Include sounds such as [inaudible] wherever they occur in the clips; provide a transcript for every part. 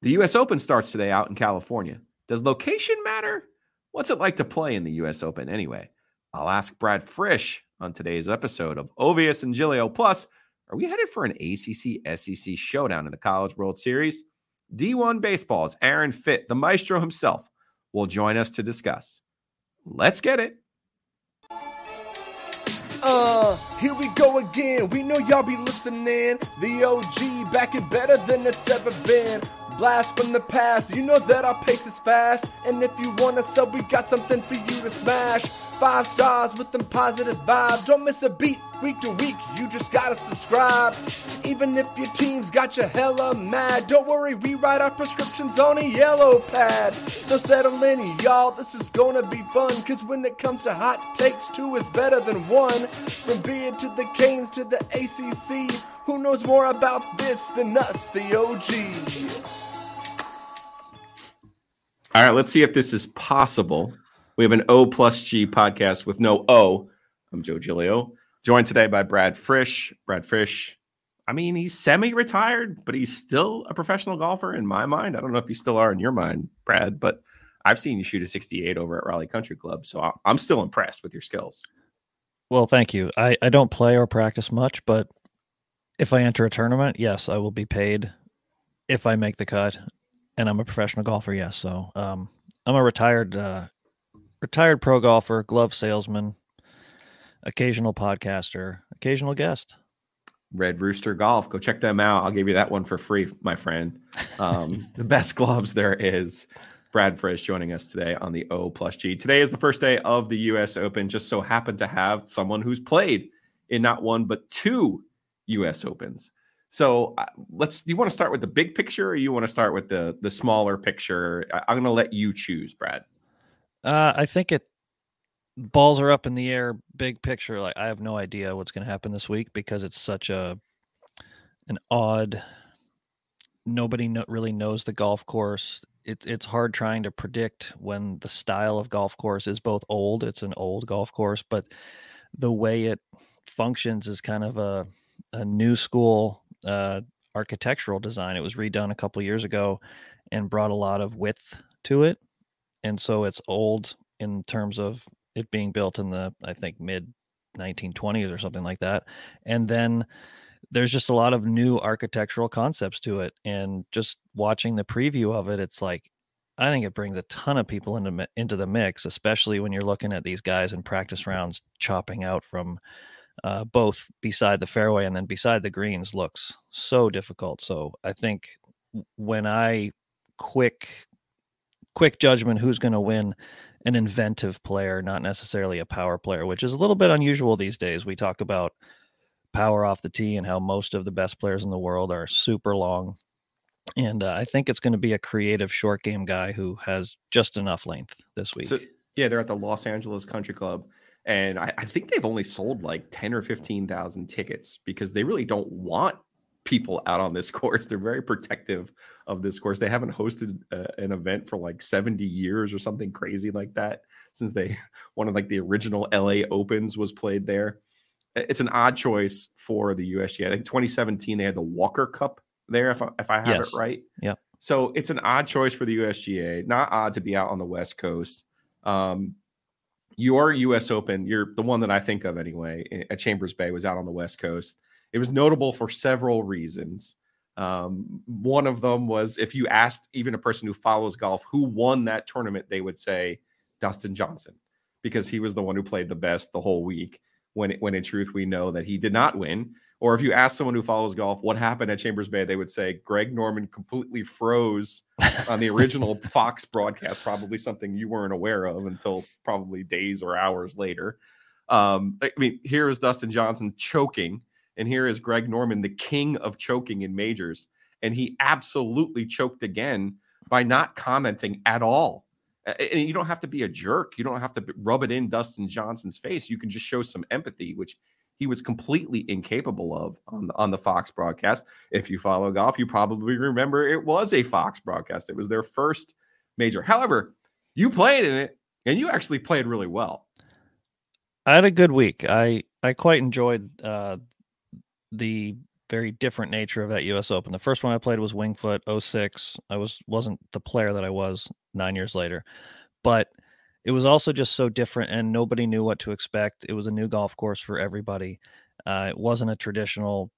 The US Open starts today out in California. Does location matter? What's it like to play in the US Open anyway? I'll ask Brad Fritsch on today's episode of Ovies and Giglio. Plus, are we headed for an ACC SEC showdown in the College World Series? D1 Baseball's Aaron Fitt, the maestro himself, will join us to discuss. Let's get it. Uh, here we go again. We know y'all be listening. The OG back and better than it's ever been. Blast from the past, you know that our pace is fast. And if you want to sub, we got something for you to smash. Five stars with them positive vibes. Don't miss a beat week to week. You just gotta subscribe. Even if your team's got you hella mad, don't worry, we write our prescriptions on a yellow pad. So settle in, y'all. This is gonna be fun. Cause when it comes to hot takes, two is better than one. From beer to the Canes to the ACC, who knows more about this than us, the OG? All right, let's see if this is possible. We have an O plus G podcast with no O. I'm Joe Giglio, joined today by Brad Fritsch. Brad Fritsch, I mean, he's semi retired, but he's still a professional golfer in my mind. I don't know if you still are in your mind, Brad, but I've seen you shoot a 68 over at Raleigh Country Club. So I'm still impressed with your skills. Well, thank you. I, I don't play or practice much, but if I enter a tournament, yes, I will be paid if I make the cut and I'm a professional golfer. Yes, so um, I'm a retired uh, retired pro golfer, glove salesman, occasional podcaster, occasional guest. Red Rooster Golf. Go check them out. I'll give you that one for free, my friend. Um, [laughs] the best gloves there is. Brad Fritsch joining us today on the O plus G. Today is the first day of the U.S. Open. Just so happened to have someone who's played in not one but two U.S. Opens. So uh, let's. You want to start with the big picture, or you want to start with the the smaller picture? I, am going to let you choose, Brad. Uh, I think it balls are up in the air. Big picture, like I have no idea what's going to happen this week because it's such a an odd. Nobody no, really knows the golf course. It, it's hard trying to predict when the style of golf course is both old. It's an old golf course, but the way it functions is kind of a a new school uh, architectural design. It was redone a couple years ago and brought a lot of width to it, and so it's old in terms of it being built in the I think mid 1920s or something like that. And then there's just a lot of new architectural concepts to it, and just watching the preview of it, it's like I think it brings a ton of people into into the mix, especially when you're looking at these guys in practice rounds chopping out from uh, both beside the fairway and then beside the greens looks so difficult. So I think when I quick quick judgment who's going to win an inventive player, not necessarily a power player, which is a little bit unusual these days. We talk about power off the tee and how most of the best players in the world are super long. And uh, I think it's going to be a creative short game guy who has just enough length this week. So, yeah, they're at the Los Angeles Country Club and I, I think they've only sold like 10 or 15,000 tickets because they really don't want people out on this [laughs] course. They're very protective of this course. They haven't hosted uh, an event for like 70 years or something crazy like that since they [laughs] one of like the original LA Opens was played there. It's an odd choice for the USGA. I think 2017 they had the Walker Cup there if I, if I have yes. it right. Yeah. So it's an odd choice for the USGA. Not odd to be out on the West Coast. Um, your U.S. Open, you're the one that I think of anyway, at Chambers Bay was out on the West Coast. It was notable for several reasons. Um, one of them was if you asked even a person who follows golf who won that tournament, they would say Dustin Johnson because he was the one who played the best the whole week. When, when in truth, we know that he did not win. Or if you ask someone who follows golf what happened at Chambers Bay, they would say Greg Norman completely froze on the original [laughs] Fox broadcast, probably something you weren't aware of until probably days or hours later. Um, I mean, here is Dustin Johnson choking, and here is Greg Norman, the king of choking in majors. And he absolutely choked again by not commenting at all. And you don't have to be a jerk. You don't have to rub it in Dustin Johnson's face. You can just show some empathy, which he was completely incapable of on the, on the Fox broadcast. If you follow golf, you probably remember it was a Fox broadcast. It was their first major. However, you played in it and you actually played really well. I had a good week. I I quite enjoyed uh, the very different nature of that US Open. The first one I played was Winged Foot 06. I was wasn't the player that I was 9 years later. But it was also just so different and nobody knew what to expect. It was a new golf course for everybody. Uh, it wasn't a traditional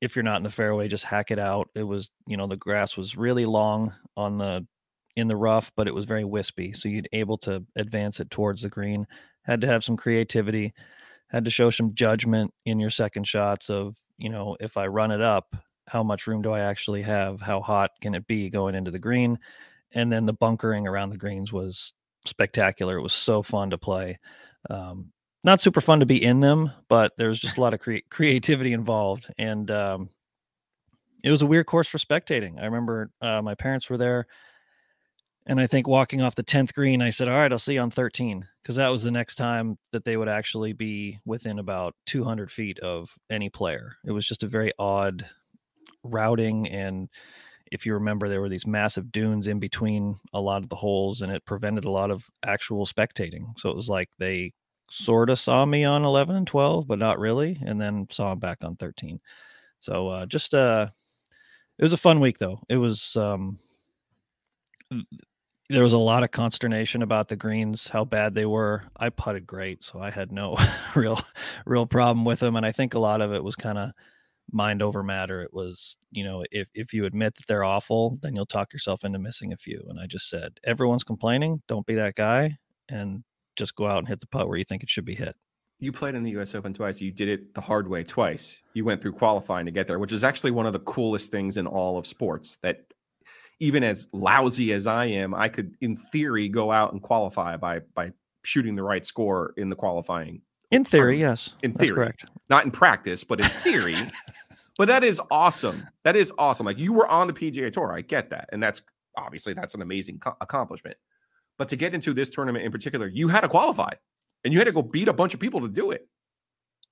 if you're not in the fairway just hack it out. It was, you know, the grass was really long on the in the rough, but it was very wispy. So you'd able to advance it towards the green. Had to have some creativity, had to show some judgment in your second shots of, you know, if I run it up, how much room do I actually have? How hot can it be going into the green? And then the bunkering around the greens was spectacular. It was so fun to play. Um, not super fun to be in them, but there's just a lot of cre- creativity involved. And um, it was a weird course for spectating. I remember uh, my parents were there and I think walking off the 10th green, I said, All right, I'll see you on 13. Because that was the next time that they would actually be within about 200 feet of any player. It was just a very odd routing. And if you remember, there were these massive dunes in between a lot of the holes, and it prevented a lot of actual spectating. So it was like they sort of saw me on 11 and 12, but not really. And then saw him back on 13. So uh, just, uh, it was a fun week, though. It was, um, there was a lot of consternation about the greens, how bad they were. I putted great, so I had no [laughs] real real problem with them. And I think a lot of it was kind of mind over matter. It was, you know, if if you admit that they're awful, then you'll talk yourself into missing a few. And I just said, everyone's complaining, don't be that guy and just go out and hit the putt where you think it should be hit. You played in the US Open twice. You did it the hard way twice. You went through qualifying to get there, which is actually one of the coolest things in all of sports that even as lousy as I am, I could, in theory, go out and qualify by by shooting the right score in the qualifying. In theory, yes. In theory, correct. Not in practice, but in theory. [laughs] but that is awesome. That is awesome. Like you were on the PGA Tour, I get that, and that's obviously that's an amazing co- accomplishment. But to get into this tournament in particular, you had to qualify, and you had to go beat a bunch of people to do it.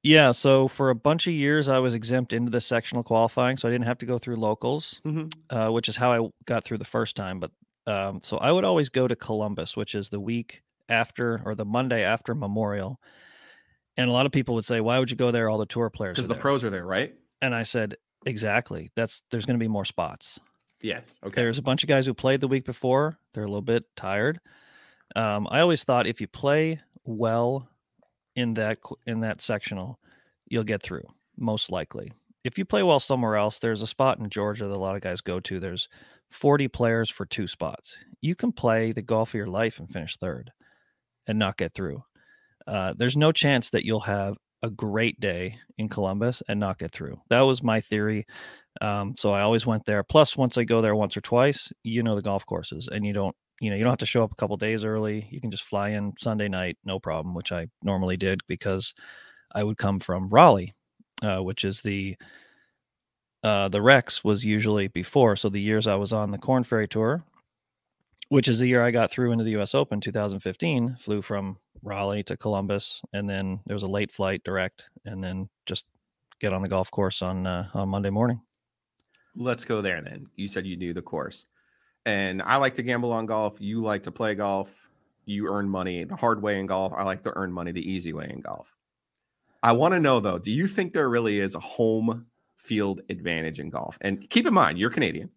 Yeah, so for a bunch of years, I was exempt into the sectional qualifying, so I didn't have to go through locals, mm-hmm. uh, which is how I got through the first time. But um, so I would always go to Columbus, which is the week after or the Monday after Memorial. And a lot of people would say, "Why would you go there? All the tour players because the there. pros are there, right?" And I said, "Exactly. That's there's going to be more spots." Yes. Okay. There's a bunch of guys who played the week before. They're a little bit tired. Um, I always thought if you play well in that in that sectional, you'll get through most likely. If you play well somewhere else, there's a spot in Georgia that a lot of guys go to. There's 40 players for two spots. You can play the golf of your life and finish third and not get through. Uh, there's no chance that you'll have a great day in Columbus and not get through. That was my theory. Um, so I always went there. Plus, once I go there once or twice, you know the golf courses, and you don't you know you don't have to show up a couple days early you can just fly in sunday night no problem which i normally did because i would come from raleigh uh, which is the uh, the rex was usually before so the years i was on the Korn Ferry Tour which is the year i got through into the us open 2015 flew from raleigh to columbus and then there was a late flight direct and then just get on the golf course on uh, on monday morning let's go there then you said you knew the course and I like to gamble on golf. You like to play golf. You earn money the hard way in golf. I like to earn money the easy way in golf. I want to know though, do you think there really is a home field advantage in golf? And keep in mind, you're Canadian.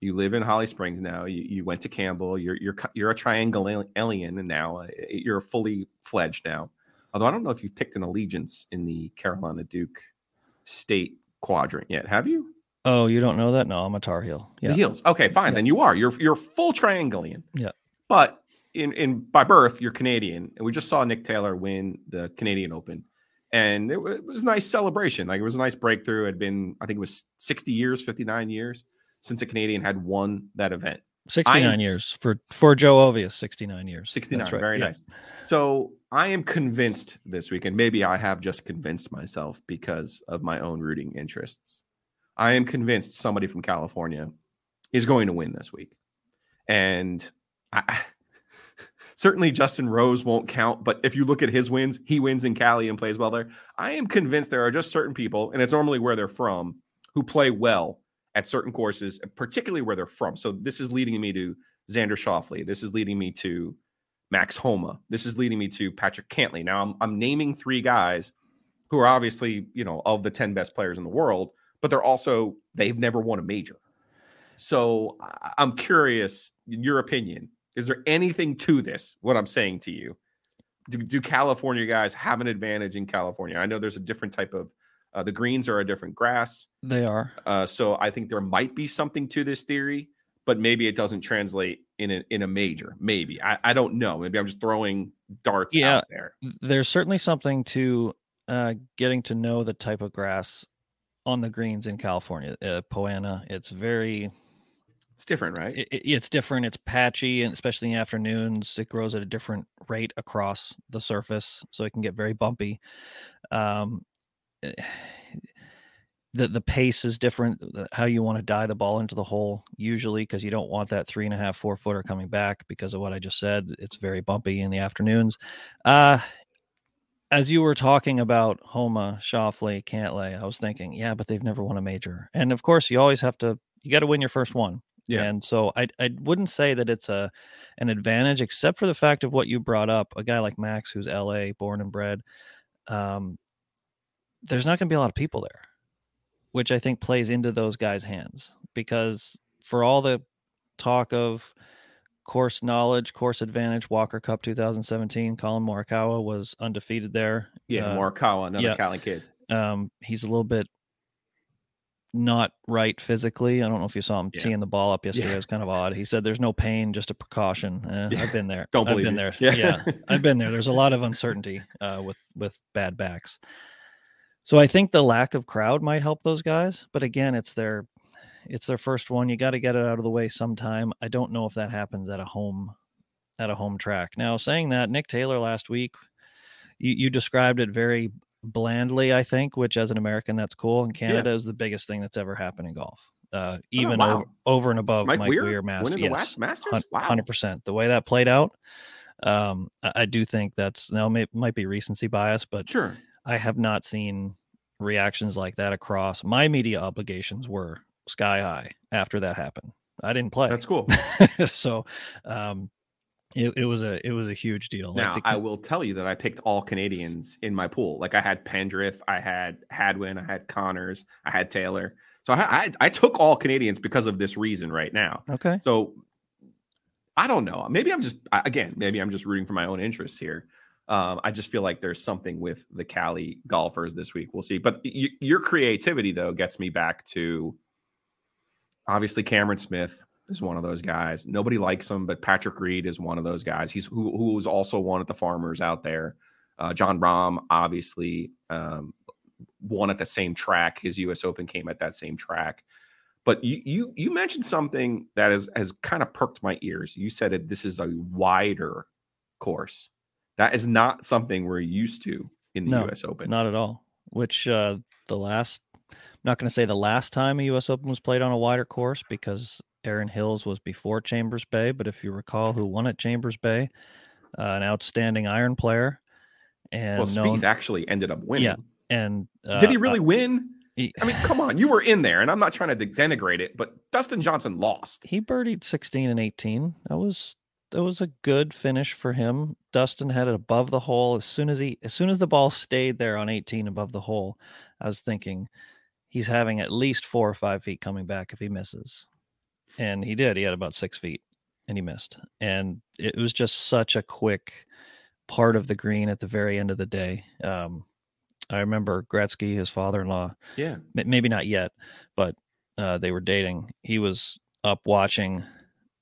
You live in Holly Springs now. You, you went to Campbell. You're you're you're a triangle alien, and now uh, you're fully fledged now. Although I don't know if you've picked an allegiance in the Carolina Duke State quadrant yet. Have you? Oh, you don't know that? No, I'm a Tar Heel. Yeah. The heels. Okay, fine. Yeah. Then you are. You're you're full triangleian. Yeah. But in in by birth, you're Canadian, and we just saw Nick Taylor win the Canadian Open, and it, it was a nice celebration. Like it was a nice breakthrough. It had been, I think it was 60 years, 59 years since a Canadian had won that event. 69 I'm, years for for Joe Ovies. 69 years. 69. Right. Very yeah. nice. So I am convinced this week, and maybe I have just convinced myself because of my own rooting interests I am convinced somebody from California is going to win this week. And I, [laughs] certainly Justin Rose won't count, but if you look at his wins, he wins in Cali and plays well there. I am convinced there are just certain people, and it's normally where they're from, who play well at certain courses, particularly where they're from. So this is leading me to Xander Schauffele. This is leading me to Max Homa. This is leading me to Patrick Cantlay. Now I'm, I'm naming three guys who are obviously, you know, of the 10 best players in the world, but they're also they've never won a major. So I'm curious, in your opinion. Is there anything to this? What I'm saying to you? Do, do California guys have an advantage in California? I know there's a different type of uh, the greens are a different grass. They are. Uh, so I think there might be something to this theory, but maybe it doesn't translate in a, in a major. Maybe I, I don't know. Maybe I'm just throwing darts yeah, out there. There's certainly something to uh, getting to know the type of grass on the greens in California. Uh, Poa annua. It's very it's different, right? It, it's different. It's patchy, and especially in the afternoons, it grows at a different rate across the surface, so it can get very bumpy. Um, the the pace is different. How you want to die the ball into the hole, usually, because you don't want that three and a half, four footer coming back because of what I just said. It's very bumpy in the afternoons. Uh, as you were talking about Homa, Schauffele, Cantlay, I was thinking, yeah, but they've never won a major, and of course, you always have to. You got to win your first one. Yeah. And so I I wouldn't say that it's a an advantage, except for the fact of what you brought up. A guy like Max, who's LA born and bred, um, there's not going to be a lot of people there, which I think plays into those guys' hands because for all the talk of course knowledge, course advantage, Walker Cup 2017, Collin Morikawa was undefeated there. Yeah, uh, Morikawa, another yeah. Cali kid. Um, he's a little bit not right physically. I don't know if you saw him yeah. teeing the ball up yesterday. Yeah. It was kind of odd. He said, "There's no pain, just a precaution." Eh, [laughs] yeah. I've been there. don't I've believe been you. there. Yeah. yeah, I've been there. [laughs] There's a lot of uncertainty uh, with with bad backs. So I think the lack of crowd might help those guys. But again, it's their it's their first one. You got to get it out of the way sometime. I don't know if that happens at a home at a home track. Now, saying that, Nick Taylor last week, you, you described it very blandly, I think, which as an American, that's cool. And Canada yeah. is the biggest thing that's ever happened in golf. Uh, oh, even oh, wow. over, over, and above Mike, Mike Weir, Weir Masters. Yes, Masters? Wow. 100%. The way that played out, um, I, I, do think that's now may, might be recency bias, but sure. I have not seen reactions like that across my media obligations were sky high after that happened. I didn't play. That's cool. [laughs] so, um, it, it was a it was a huge deal. Now like the, I will tell you that I picked all Canadians in my pool. Like I had Pendrith, I had Hadwin, I had Conners, I had Taylor. So I, I, I took all Canadians because of this reason right now. Okay. So I don't know. Maybe I'm just again maybe I'm just rooting for my own interests here. Um, I just feel like there's something with the Cali golfers this week. We'll see. But y- your creativity though gets me back to obviously Cameron Smith is one of those guys. Nobody likes him, but Patrick Reed is one of those guys. He's who was also one of the farmers out there. Uh, Jon Rahm obviously um, won at the same track. His U.S. Open came at that same track. But you you you mentioned something that has has kind of perked my ears. You said it, this is a wider course. That is not something we're used to in the no, U.S. Open. Not at all. Which uh, the last, I'm not going to say the last time a U.S. Open was played on a wider course because Erin Hills was before Chambers Bay, but if you recall who won at Chambers Bay, uh, an outstanding iron player. And well, Spieth known, actually ended up winning. Yeah, and uh, did he really uh, win? He, I mean, come on, you were in there, and I'm not trying to denigrate it, but Dustin Johnson lost. He birdied 16 and 18. That was that was a good finish for him. Dustin had it above the hole as soon as he as soon as the ball stayed there on 18 above the hole. I was thinking he's having at least four or five feet coming back if he misses and he did. He had about six feet, and he missed. And it was just such a quick part of the green at the very end of the day. Um, I remember Gretzky, his father-in-law. Yeah, maybe not yet, but uh, they were dating. He was up watching,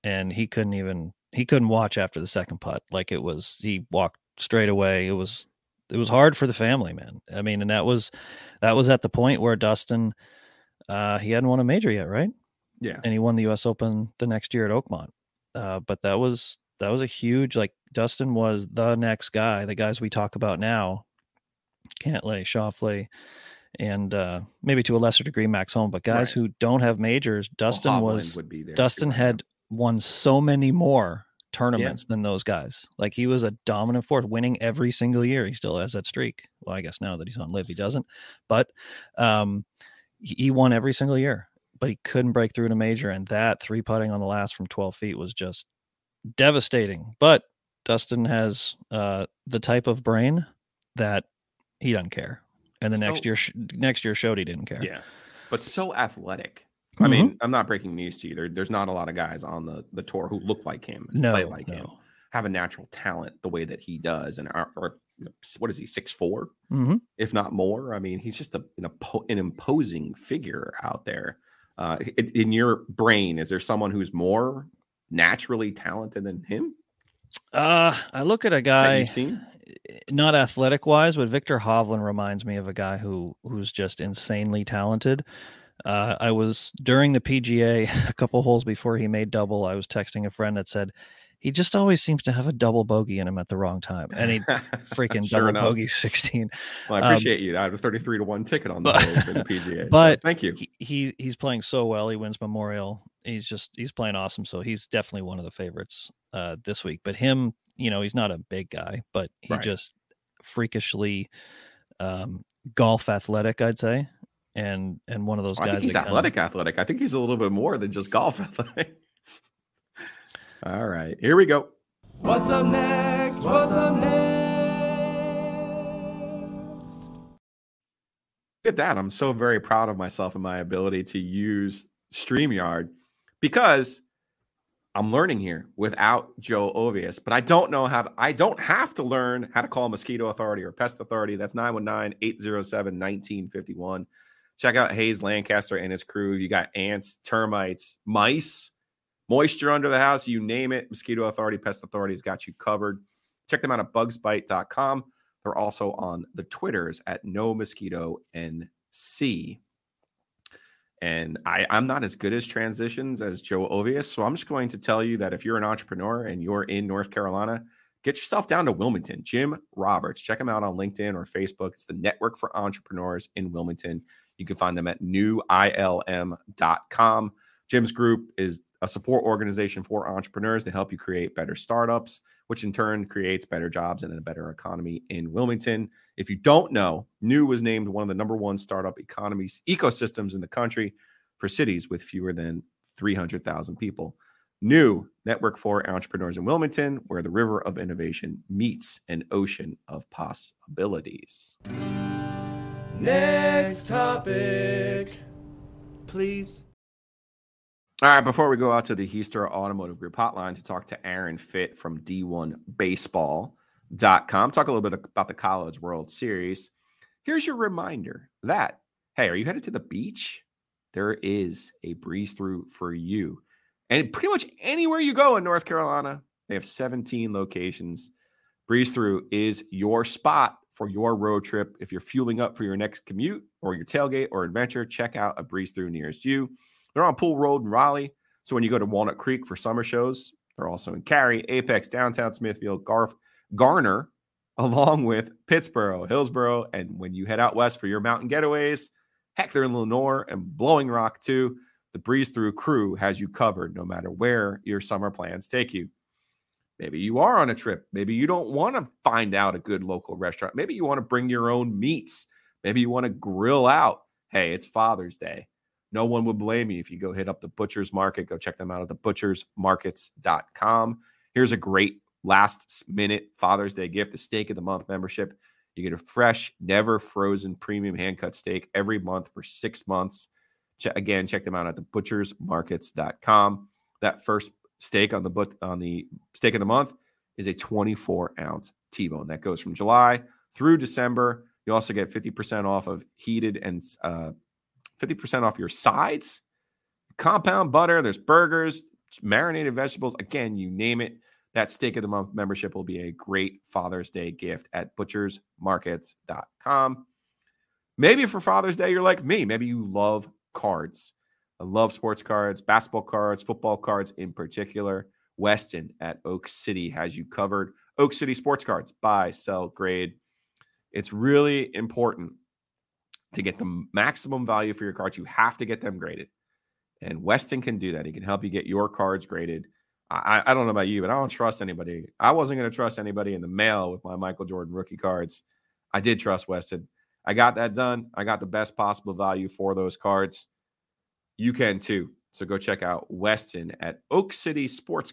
and he couldn't even he couldn't watch after the second putt. Like it was, he walked straight away. It was it was hard for the family, man. I mean, and that was that was at the point where Dustin uh, he hadn't won a major yet, right? Yeah. And he won the US Open the next year at Oakmont. Uh, but that was that was a huge like Dustin was the next guy, the guys we talk about now. Cantlay, Schauffele, and uh, maybe to a lesser degree Max Homa, but guys right. who don't have majors, Dustin well, was would be there Dustin had won so many more tournaments yeah. than those guys. Like he was a dominant force, winning every single year. He still has that streak. Well, I guess now that he's on LIV, he doesn't. But um, he won every single year but he couldn't break through in a major. And that three putting on the last from 12 feet was just devastating. But Dustin has uh, the type of brain that he doesn't care. And the so, next year, next year showed he didn't care. Yeah. but so athletic. I Mhm. mean, I'm not breaking news to you. There, there's not a lot of guys on the the tour who look like him, no, play like him, have a natural talent the way that he does, and are, are what is he six four, Mhm. if not more? I mean, he's just a, an, an imposing figure out there. Uh, in, in your brain, is there someone who's more naturally talented than him Uh, I look at a guy, seen? not athletic wise, but Viktor Hovland reminds me of a guy who who's just insanely talented. Uh, I was during the PGA [laughs] a couple holes before he made double. I was texting a friend that said he just always seems to have a double bogey in him at the wrong time, and he [laughs] freaking Sure double enough. bogey [laughs] sixteen. Well, I um, appreciate you. I have a 33 to 1 ticket on the but- for the PGA. so but thank you. He, he he's playing so well. He wins Memorial. He's just he's playing awesome. So he's definitely one of the favorites uh, this week. But him, you know, he's not a big guy, but he Right. just freakishly um, golf athletic, I'd say, and and one of those Oh, I guys. think he's that kinda- athletic, athletic. I think he's a little bit more than just golf [laughs] athletic. All right, here we go. What's up next? What's up next? Look at that. I'm so very proud of myself and my ability to use StreamYard because I'm learning here without Joe Ovies, but I don't know how to, I don't have to learn how to call mosquito authority or pest authority. That's 919-807-1951. Check out Hayes Lancaster and his crew. You got ants, termites, mice, moisture under the house, you name it. Mosquito Authority, Pest Authority has got you covered. Check them out at bugsbite.com. They're also on the Twitters at no mosquito NC. And I, I'm not as good as transitions as Joe Ovies. So I'm just going to tell you that if you're an entrepreneur and you're in North Carolina, get yourself down to Wilmington. Jim Roberts. Check him out on LinkedIn or Facebook. It's the Network for Entrepreneurs in Wilmington. You can find them at newilm.com. Jim's group is a support organization for entrepreneurs to help you create better startups, which in turn creates better jobs and a better economy in Wilmington. If you don't know, New was named one of the number one startup economies ecosystems in the country for cities with fewer than 300,000 people. New network for entrepreneurs in Wilmington, where the river of innovation meets an ocean of possibilities. Next topic, please. All right, before we go out to the Heister Automotive Group hotline to talk to Aaron Fitt from D1Baseball.com, talk a little bit about the College World Series. Here's your reminder that, hey, are you headed to the beach? There is a breeze through for you. And pretty much anywhere you go in North Carolina, they have 17 locations. Breeze through is your spot for your road trip. If you're fueling up for your next commute or your tailgate or adventure, check out a breeze through nearest you. They're on Pool Road in Raleigh. So when you go to Walnut Creek for summer shows, they're also in Cary, Apex, downtown Smithfield, Garf, Garner, [laughs] along with Pittsboro, Hillsboro. And when you head out west for your mountain getaways, heck, they're in Lenoir and Blowing Rock too. The Breeze Through crew has you covered no matter where your summer plans take you. Maybe you are on a trip. Maybe you don't want to find out a good local restaurant. Maybe you want to bring your own meats. Maybe you want to grill out. Hey, it's Father's Day. No one would blame you if you go hit up the Butcher's Market. Go check them out at thebutchersmarkets.com. Here's a great last minute Father's Day gift the Steak of the Month membership. You get a fresh, never frozen premium hand cut steak every month for six months. Again, check them out at thebutchersmarkets.com. That first steak on the but on the steak of the month is a 24 ounce T-bone that goes from July through December. You also get 50% off of heated and uh, 50% off your sides, compound butter. There's burgers, marinated vegetables. Again, you name it. That steak of the month membership will be a great Father's Day gift at butchersmarkets.com. Maybe for Father's Day, you're like me. Maybe you love cards. I love sports cards, basketball cards, football cards in particular. Weston at Oak City has you covered. Oak City Sports Cards, buy, sell, grade. It's really important to get the maximum value for your cards. You have to get them graded. And Weston can do that. He can help you get your cards graded. I, I don't know about you, but I don't trust anybody. I wasn't going to trust anybody in the mail with my Michael Jordan rookie cards. I did trust Weston. I got that done. I got the best possible value for those cards. You can too. So go check out Weston at Oak City Sports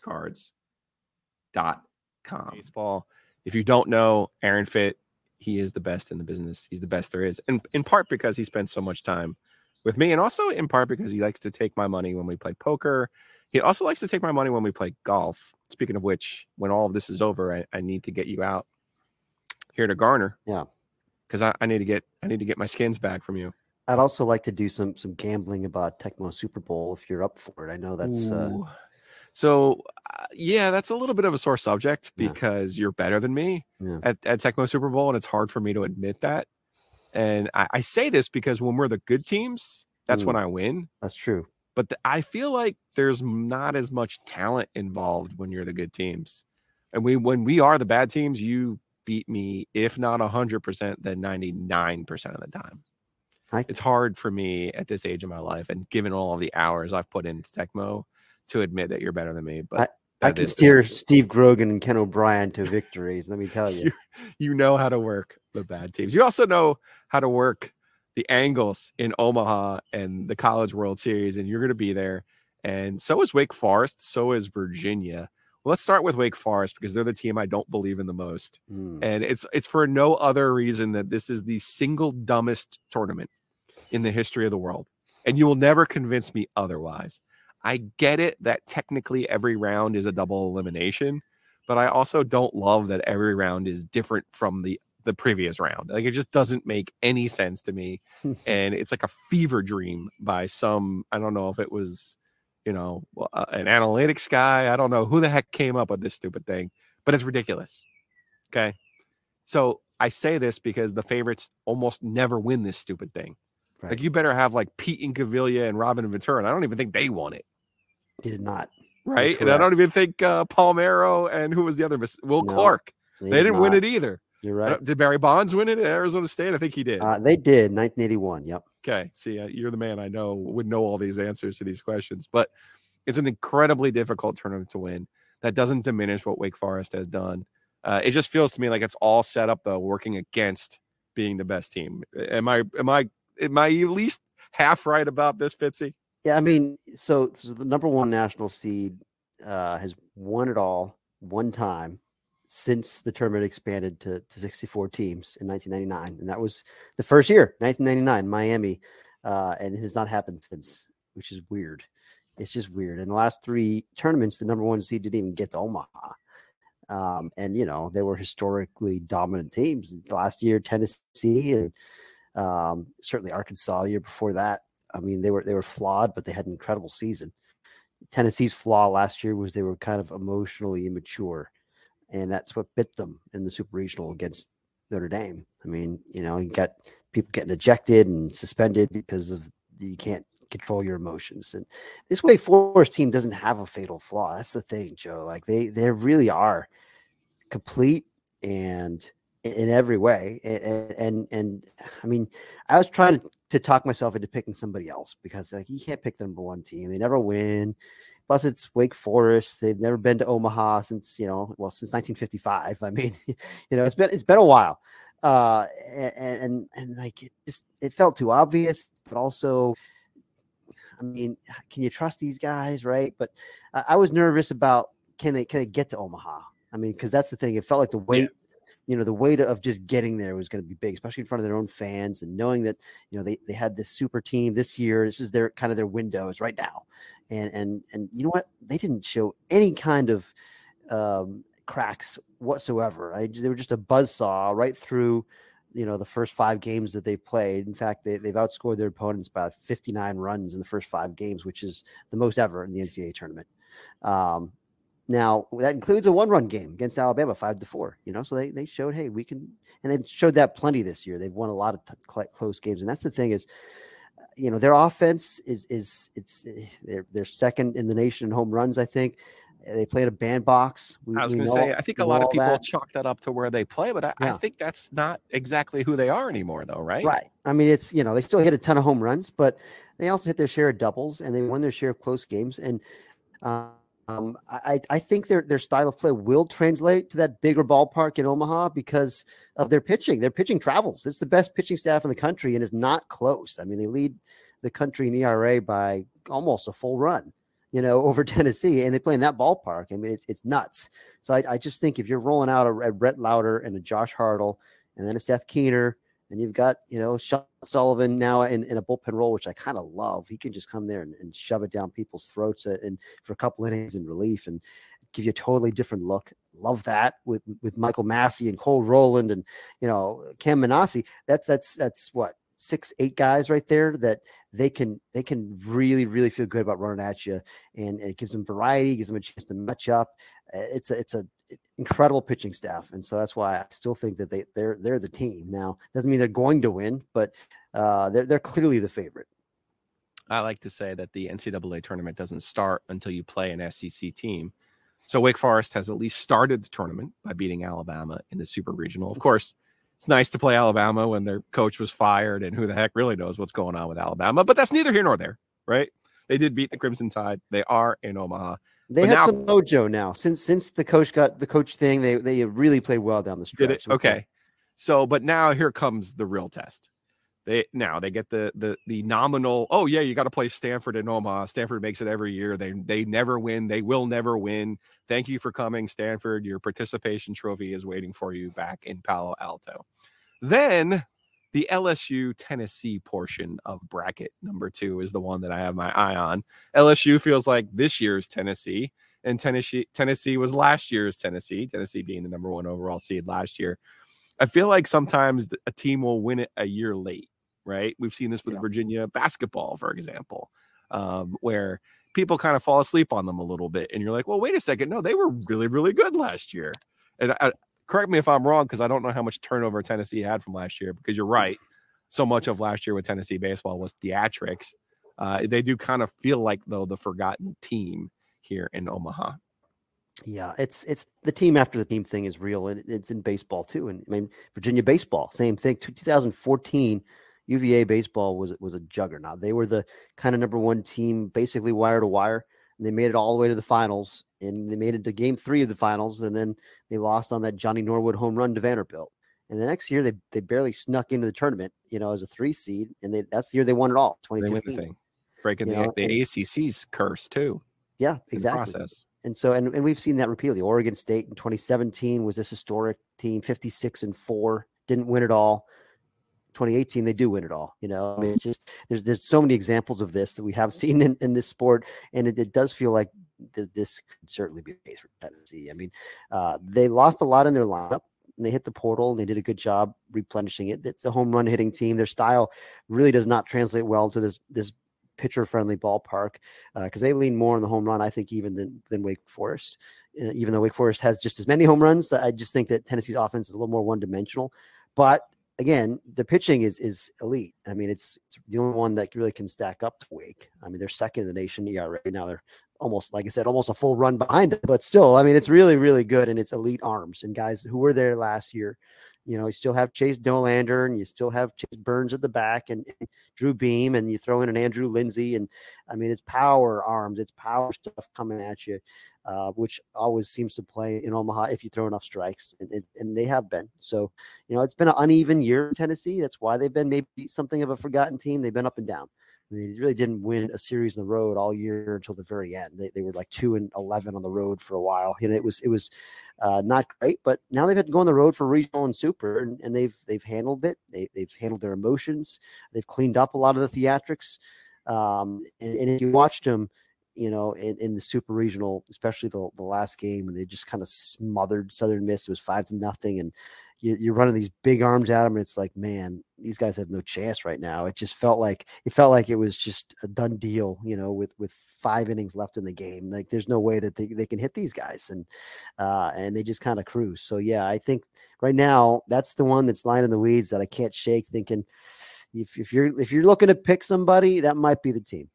Baseball. If you don't know Aaron Fitt, he is the best in the business. He's the best there is. And in part because he spends so much time with me, and also in part because he likes to take my money when we play poker. He also likes to take my money when we play golf. Speaking of which, when all of this is over, I, I need to get you out here to Garner. Yeah. Because I, I need to get I need to get my skins back from you. I'd also like to do some some gambling about Tecmo Super Bowl if you're up for it. I know that's uh, so uh, yeah, that's a little bit of a sore subject Yeah. because you're better than me Yeah. at, at Tecmo Super Bowl, and it's hard for me to admit that. And I, I say this because when we're the good teams, that's when I win. that's true. But the, I feel like there's not as much talent involved when you're the good teams, and we when we are the bad teams, you beat me if not hundred percent, then ninety nine percent of the time. I- it's hard for me at this age of my life, and given all of the hours I've put into Tecmo, to admit that you're better than me. But I that can is- steer Steve Grogan and Ken O'Brien to victories. Let me tell [laughs] you. you know how to work the bad teams. You also know how to work the angles in Omaha and the College World Series, and you're going to be there. And so is Wake Forest. So is Virginia. Well, let's start with Wake Forest because they're the team I don't believe in the most, Hmm. and it's it's for no other reason that this is the single dumbest tournament in the history of the world, and you will never convince me otherwise. I get it that technically every round is a double elimination, but I also don't love that every round is different from the the previous round. Like it just doesn't make any sense to me, [laughs] and it's like a fever dream by some. I don't know if it was, you know, uh, an analytics guy. I don't know who the heck came up with this stupid thing, but it's ridiculous. Okay, so I say this because the favorites almost never win this stupid thing. Right. Like you better have like Pete Incaviglia and Robin and Ventura. And I don't even think they won it He did not. right? And I don't even think uh, Palmeiro and who was the other? Will No, Clark. They, They, didn't win it either. You're Uh, right. did Barry Bonds win it at Arizona State? I think he did. Uh, they did 1981. Yep. okay, see, uh, you're the man I know would know all these answers to these questions, but it's an incredibly difficult tournament to win. That doesn't diminish what Wake Forest has done. Uh, it just feels to me like it's all set up though, working against being the best team. Am I? Am I? Am I at least half right about this, Fitzy? Yeah, I mean, so, so the number one national seed uh, has won it all one time since the tournament expanded to, to 64 teams in 1999, and that was the first year, 1999, Miami, uh, and it has not happened since, which is weird. It's just weird. In the last three tournaments, the number one seed didn't even get to Omaha. Um, and you know they were historically dominant teams. Last year, Tennessee and um, certainly Arkansas. The year before that, I mean, they were they were flawed, but they had an incredible season. Tennessee's flaw last year was they were kind of emotionally immature, and that's what bit them in the super regional against Notre Dame. I mean, you know, you got people getting ejected and suspended because of you can't control your emotions. And this Wake Forest team doesn't have a fatal flaw. That's the thing, Joe. Like they they really are complete and in- every way. A- a- And, and I mean, I was trying to, to talk myself into picking somebody else because like you can't pick the number one team. They never win. Plus, it's Wake Forest. They've never been to Omaha since you know, well, since 1955. I mean, [laughs] you know, it's been it's been a while. Uh, and and, and like it just it felt too obvious, but also, I mean, can you trust these guys, right? But I, I was nervous about can they can they get to Omaha? I mean, because that's the thing. It felt like the weight you know the weight of just getting there was going to be big especially in front of their own fans and knowing that you know they, they had this super team this year this is their kind of their window is right now. And and and you know what? They didn't show any kind of um cracks whatsoever. I, they were just a buzzsaw right through you know the first five games that they played. In fact they, they've outscored their opponents by 59 runs in the first five games which is the most ever in the ncaa tournament. Um now that includes a one-run game against Alabama, five to four. You know, so they they showed, hey, we can, and they've showed that plenty this year. They've won a lot of t- close games, and that's the thing is, you know, their offense is is it's eh, they're they're second in the nation in home runs. I think they play in a bandbox. We, I was going to say, I think a lot of people that. chalk that up to where they play, but I, I think that's not exactly who they are anymore, though, right? Right. I mean, it's you know they still hit a ton of home runs, but they also hit their share of doubles and they won their share of close games. And um, I I think their their style of play will translate to that bigger ballpark in Omaha because of their pitching. Their pitching travels. It's the best pitching staff in the country and it's not close. I mean, they lead the country in ERA by almost a full run. You know, [laughs] over Tennessee, and they play in that ballpark. I mean, it's it's nuts. So I, I just think if you're rolling out a, a Rhett Lowder and a Josh Hartle, and then a Seth Keener, And you've got, you know, Sean Sullivan now in, in a bullpen role, which I kind of love. He can just come there and, and shove it down people's throats and for a couple innings in relief and give you a totally different look. Love that with with Michael Massey and Cole Rowland and you know Cam Minacci. That's that's that's what six eight guys right there that they can they can really really feel good about running at you and it gives them variety gives them a chance to match up. It's a it's a incredible pitching staff and so that's why i still think that they they're they're the team. Now doesn't mean they're going to win but uh they're, they're clearly the favorite. I like to say that the ncaa tournament doesn't start until you play an sec team. So wake forest has at least started the tournament by beating alabama in the super regional. Of course it's nice to play Alabama when their coach was fired and who the heck really knows what's going on with Alabama, but that's neither here nor there, right? They did beat the Crimson Tide. They are in Omaha. They but had now, some mojo now. Since since the coach got the coach thing, they they really played well down the stretch. Did it? Okay. So, but now here comes the real test. They now they get the the the nominal. Oh yeah, you got to play Stanford in Omaha. Stanford makes it every year. They they never win. They will never win. Thank you for coming, Stanford. Your participation trophy is waiting for you back in Palo Alto. Then the LSU Tennessee portion of bracket number two is the one that I have my eye on. LSU feels like this year's Tennessee, and Tennessee Tennessee was last year's Tennessee. Tennessee being the number one overall seed last year. I feel like sometimes a team will win it a year late right? We've seen this with yeah. Virginia basketball, for example, um, where people kind of fall asleep on them a little bit. And you're like, well, wait a second. No, they were really, really good last year. And I, correct me if I'm wrong, because I don't know how much turnover Tennessee had from last year, because you're right. So much of last year with Tennessee baseball was theatrics. Uh, they do kind of feel like, though, the forgotten team here in Omaha. Yeah, it's it's the team after the team thing is real, and it's in baseball too. And I mean, Virginia baseball, same thing. 2014 UVA baseball was was a juggernaut. They were the kind of number one team, basically wire to wire. And they made it all the way to the finals, and they made it to Game Three of the finals, and then they lost on that Johnny Norwood home run to Vanderbilt. And the next year, they they barely snuck into the tournament, you know, as a three seed, and they, that's the year they won it all. Twenty fifteen, breaking the, know, the and, ACC's curse too. Yeah, exactly. Process. And so, and, and we've seen that repeatedly. Oregon State in 2017 was this historic team, 56 and four, didn't win it all. 2018 they do win it all you know? I mean it's just there's there's so many examples of this that we have [laughs] seen in, in this sport and it, it does feel like th- this could certainly be the case for tennessee i mean uh, they lost a lot in their lineup and they hit the portal and they did a good job replenishing it. It's a home run hitting team. Their style really does not translate well to this this pitcher friendly ballpark because uh, they lean more on the home run i think even than than wake forest uh, even though wake forest has just as many home runs. I just think that tennessee's offense is a little more one dimensional but again, the pitching is is elite. I mean, it's, it's the only one that really can stack up to Wake. I mean, they're second in the nation ERA right now. They're almost, like I said, almost a full run behind it, but still, I mean, it's really, really good, and it's elite arms and guys who were there last year. You know, you still have Chase Dollander and you still have Chase Burns at the back and, and Drew Beam, and you throw in an Andrew Lindsey, and I mean, it's power arms, it's power stuff coming at you uh, which always seems to play in Omaha if you throw enough strikes, and, and, they have been. So, you know, it's been an uneven year in Tennessee. That's why they've been maybe something of a forgotten team. They've been up and down. They really didn't win a series on the road all year until the very end. They, they were like two and eleven on the road for a while. You know, it was it was uh, not great, but now they've had to go on the road for regional and super, and, and they've they've handled it. They, they've handled their emotions. They've cleaned up a lot of the theatrics. Um, and, and if you watched them, you know, in, in the super regional, especially the, the last game, and they just kind of smothered Southern Miss. It was five to nothing, and you, are running these big arms at them, and it's like, man, these guys have no chance right now. It just felt like it felt like it was just a done deal, you know, with with five innings left in the game. Like, there's no way that they, they can hit these guys, and uh, and they just kind of cruise. So yeah, I think right now that's the one that's lying in the weeds that I can't shake. Thinking if, if you're if you're looking to pick somebody, that might be the team.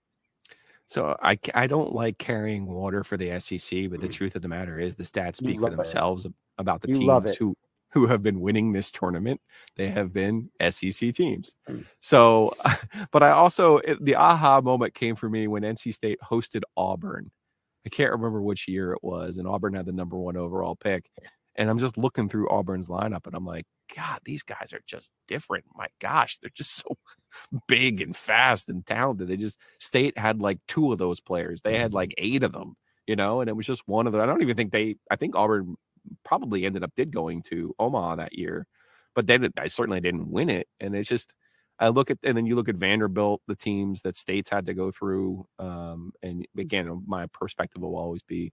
So I I don't like carrying water for the SEC, but the mm. truth of the matter is the stats speak for themselves it. about the you teams who who have been winning this tournament. They have been SEC teams. Mm. So, [laughs] but I also it, the aha moment came for me when NC State hosted Auburn. I can't remember which year it was, and Auburn had the number one overall pick. And I'm just looking through Auburn's lineup, and I'm like, God, these guys are just different. My gosh, they're just so [laughs] big and fast and talented. They just State had like two of those players. They had like eight of them, you know, and it was just one of them. I don't even think they. I think Auburn probably ended up did going to Omaha that year, but then I certainly didn't win it. And it's just I look at and then you look at Vanderbilt, the teams that states had to go through. Um, and again, my perspective will always be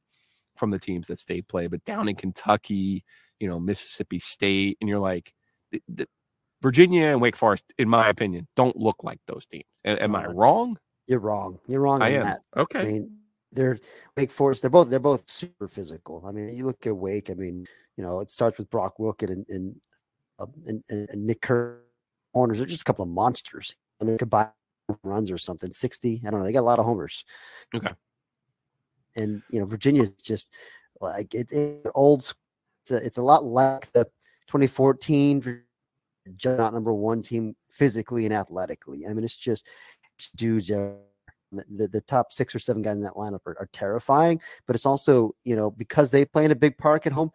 from the teams that state play, but down in Kentucky, you know, Mississippi State, and you're like, the, the, Virginia and Wake Forest, in my opinion, don't look like those teams. A- am No, I wrong? You're wrong. You're wrong I on am. that. Okay. I mean, they're Wake Forest. They're both they're both super physical. I mean, you look at Wake. I mean, you know, it starts with Brock Wilken and and, uh, and, and, and Nick Kerr corners. They're just a couple of monsters, and they could buy runs or something. Sixty. I don't know. They got a lot of homers. Okay. And you know, Virginia's just like it, it old. It's a, it's a lot like the 2014 Vir- not number one team physically and athletically. I mean, it's just dudes are the, the, top six or seven guys in that lineup are, are terrifying, but it's also, you know, because they play in a big park at home,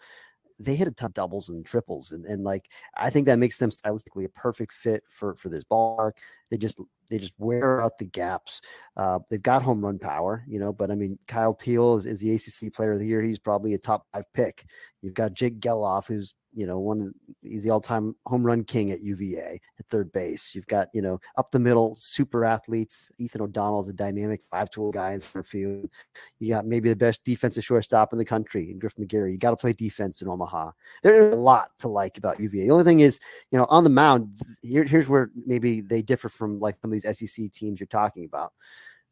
they hit a ton of doubles and triples. And, and like, I think that makes them stylistically a perfect fit for, for this ballpark. They just, they just wear out the gaps. Uh, they've got home run power, you know, but I mean, Kyle Teel is, is the ACC player of the year. He's probably a top five pick. You've got Jake Gelof, who's, you know, one he's the all-time home run king at UVA at third base. You've got, you know, up the middle super athletes. Ethan O'Donnell is a dynamic five-tool guy in center field. You got maybe the best defensive shortstop in the country in Griff McGarry. You got to play defense in Omaha. There's a lot to like about UVA. The only thing is, you know, on the mound, here, here's where maybe they differ from like some of these SEC teams you're talking about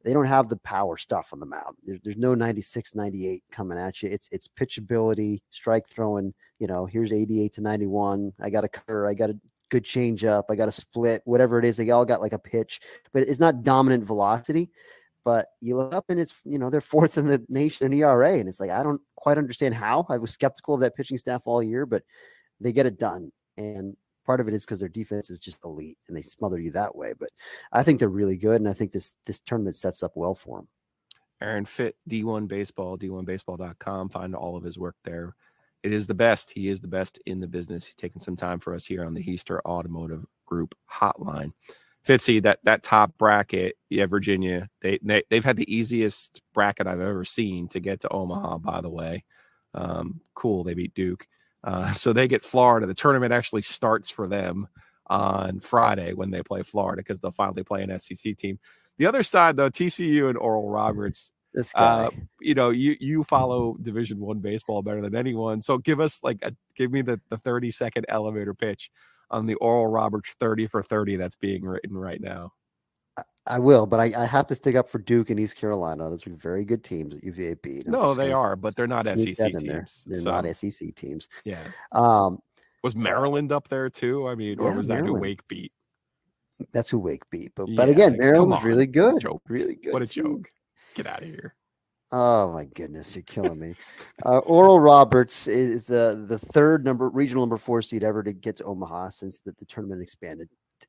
they don't have the power stuff on the mound. There, there's no 96, 98 coming at you. It's it's pitchability, strike throwing. You know, here's 88 to 91. I got a cutter. I got a good change up. I got a split. Whatever it is, they all got like a pitch, but it's not dominant velocity. But you look up and it's you know they're fourth in the nation in ERA, and it's like I don't quite understand how. I was skeptical of that pitching staff all year, but they get it done. And part of it is because their defense is just elite and they smother you that way. But I think they're really good, and I think this this tournament sets up well for them. Aaron Fitt, D1 Baseball, D1Baseball.com. Find all of his work there. It is the best. He is the best in the business. He's taking some time for us here on the Heister Automotive Group hotline. Fitzy, that that top bracket, yeah, Virginia, they, they they've had the easiest bracket I've ever seen to get to Omaha. By the way, um, cool. They beat Duke, uh, so they get Florida. The tournament actually starts for them on Friday when they play Florida because they'll finally play an SEC team. The other side, though, TCU and Oral Roberts. This guy, Uh, you know, you you follow Division One baseball better than anyone. So give us like a give me the the thirty second elevator pitch on the Oral Roberts thirty for thirty that's being written right now. I will, but I, I have to stick up for Duke and East Carolina. Those are very good teams that UVA beat. I'm No, they are, but they're not SEC in there. teams. They're so, not SEC teams. yeah. Um, Was Maryland up there too? I mean, or Yeah, was that who Wake beat? that's who Wake beat. But but again, come Maryland was really good. Joke. Really good. What a team. joke! Get out of here. Oh my goodness, you're killing me. Uh, Oral Roberts is uh, the third number regional number four seed ever to get to Omaha since the, the tournament expanded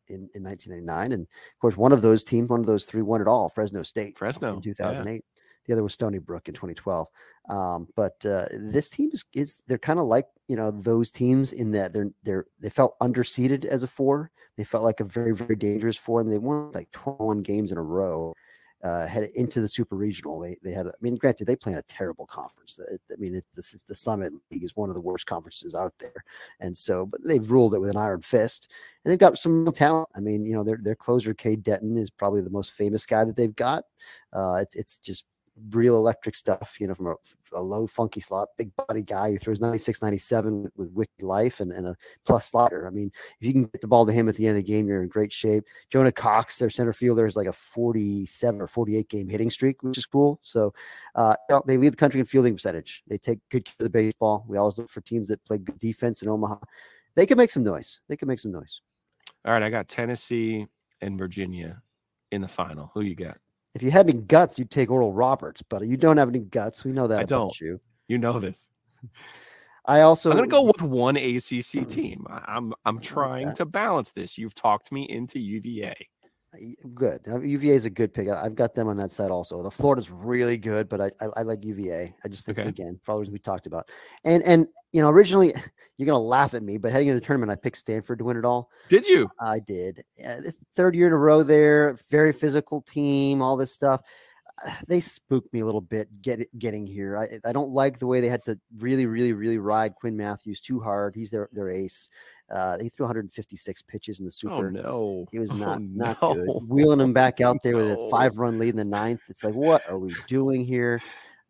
in, in 1999. And of course, one of those teams, one of those three won it all, Fresno State Fresno in 2008. The other was Stony Brook in 2012. Um, but uh, this team is, is they're kind of like you know those teams in that they're they're they felt underseeded as a four. They felt like a very very dangerous four. I mean, they won like 21 games in a row. Uh, headed into the super regional, they they had. I mean, granted, they play in a terrible conference. Uh, I mean, it, the Summit League is one of the worst conferences out there, and so but they've ruled it with an iron fist. And they've got some talent. I mean, you know, their their closer Cade Denton is probably the most famous guy that they've got. Uh, it's it's just real electric stuff, you know, from a, a low funky slot, big body guy who throws 96, 97 with, wicked life and, and a plus slider. I mean, if you can get the ball to him at the end of the game, you're in great shape. Jonah Cox, their center fielder, is like a 47 or 48 game hitting streak, which is cool. So uh, they lead the country in fielding percentage. They take good care of the baseball. We always look for teams that play good defense in Omaha. They can make some noise. They can make some noise. All right, I got Tennessee and Virginia in the final. Who you got? If you had any guts, you'd take Oral Roberts, but you don't have any guts. We know that I about don't. you. You know this. [laughs] I also I'm gonna go with one ACC team. I'm I'm trying that. to balance this. You've talked me into UVA. Good. UVA is a good pick. I've got them on that side also. The Florida's really good, but I, I, I like UVA. I just think Okay. again for all the reasons we talked about. And and you know originally [laughs] you're gonna laugh at me, but heading into the tournament, I picked Stanford to win it all. Did you? I did. Third year in a row there, very physical team, all this stuff. [sighs] they spooked me a little bit get getting here. I I don't like the way they had to really really really ride Quinn Mathews too hard. He's their their ace. Uh, he threw 156 pitches in the Super. Oh super. no, He was Oh, not [laughs] not no. good. Wheeling him back out there with a [laughs] five run lead in the ninth. It's like, what are we doing here?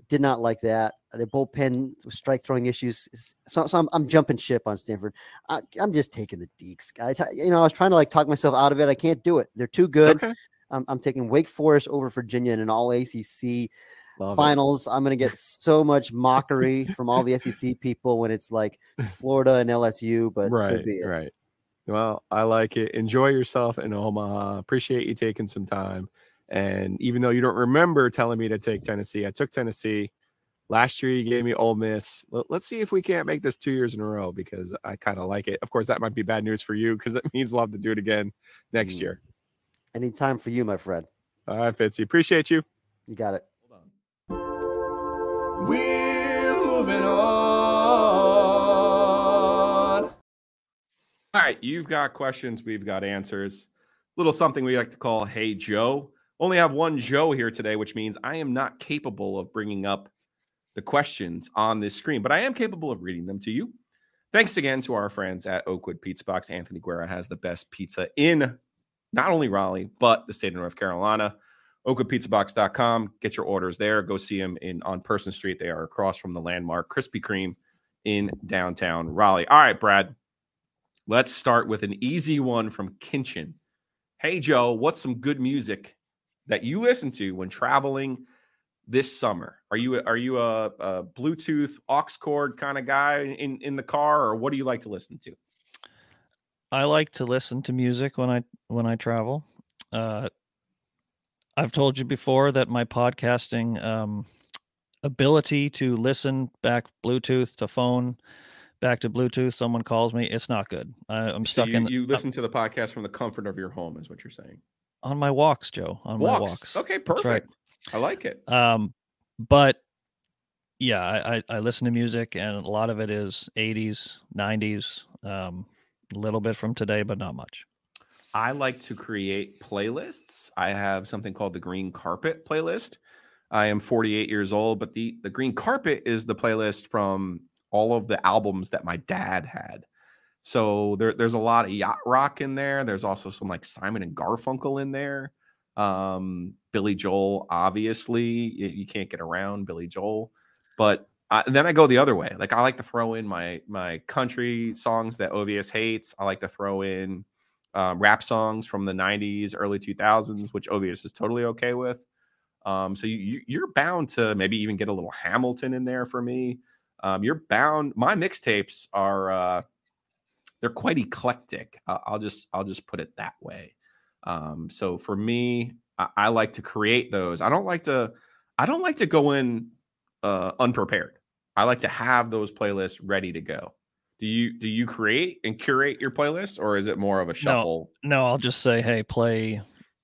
Did not like that. Their bullpen strike throwing issues. So, so I'm, I'm jumping ship on Stanford. I, I'm just taking the Deacs. I, you know, I was trying to like talk myself out of it. I can't do it. They're too good. Okay. I'm, I'm taking Wake Forest over Virginia in an all ACC Love it. finals. I'm going to get so much mockery from all the [laughs] SEC people when it's like Florida and LSU, but so Right, be it. right. Well, I like it. Enjoy yourself in Omaha. Appreciate you taking some time. And even though you don't remember telling me to take Tennessee, I took Tennessee. Last year, you gave me Ole Miss. Let- Let's see if we can't make this two years in a row because I kind of like it. Of course, that might be bad news for you because it [laughs] means we'll have to do it again next Mm. year. Any time for you, my friend. All right, Fitzy. Appreciate you. You got it. All right, you've got questions, we've got answers. Little something we like to call Hey Joe. Only have one Joe here today, which means I am not capable of bringing up the questions on this screen, but I am capable of reading them to you. Thanks again to our friends at Oakwood Pizza Box. Anthony Guerra has the best pizza in not only Raleigh, but the state of North Carolina. OakwoodPizzaBox.com. Get your orders there. Go see them in on Person Street. They are across from the landmark Krispy Kreme in downtown Raleigh. All right, Brad. Let's start with an easy one from Kinchin. Hey, Joe, what's some good music that you listen to when traveling this summer? Are you are you a, a Bluetooth aux cord kind of guy in in the car, or what do you like to listen to? I like to listen to music when I when I travel. Uh, I've told you before that my podcasting um, ability to listen back Bluetooth to phone, back to Bluetooth. Someone calls me, it's not good. I, I'm So stuck you, in you I'm listen to the podcast from the comfort of your home, is what you're saying. on my walks, Joe. On my walks. Okay, That's right. perfect. I like it. Um, but yeah, I, I, I listen to music, and a lot of it is 80s, 90s, um, a little bit from today, but not much. I like to create playlists. I have something called the Green Carpet playlist. I am 48 years old, but the the Green Carpet is the playlist from all of the albums that my dad had. So there, there's a lot of yacht rock in there. There's also some like Simon and Garfunkel in there. Um, Billy Joel, obviously, you, you can't get around Billy Joel. But I, then I go the other way. Like I like to throw in my my country songs that Ovies hates. I like to throw in um, rap songs from the 90s, early 2000s, which Ovies is totally okay with. Um, so you, you- you're bound to maybe even get a little Hamilton in there for me. Um, you're bound. My mixtapes are uh, they're quite eclectic. I'll just I'll just put it that way. Um, so for me, I, I like to create those. I don't like to I don't like to go in uh, unprepared. I like to have those playlists ready to go. Do you do you create and curate your playlist, or is it more of a shuffle? No, I'll just say, hey, play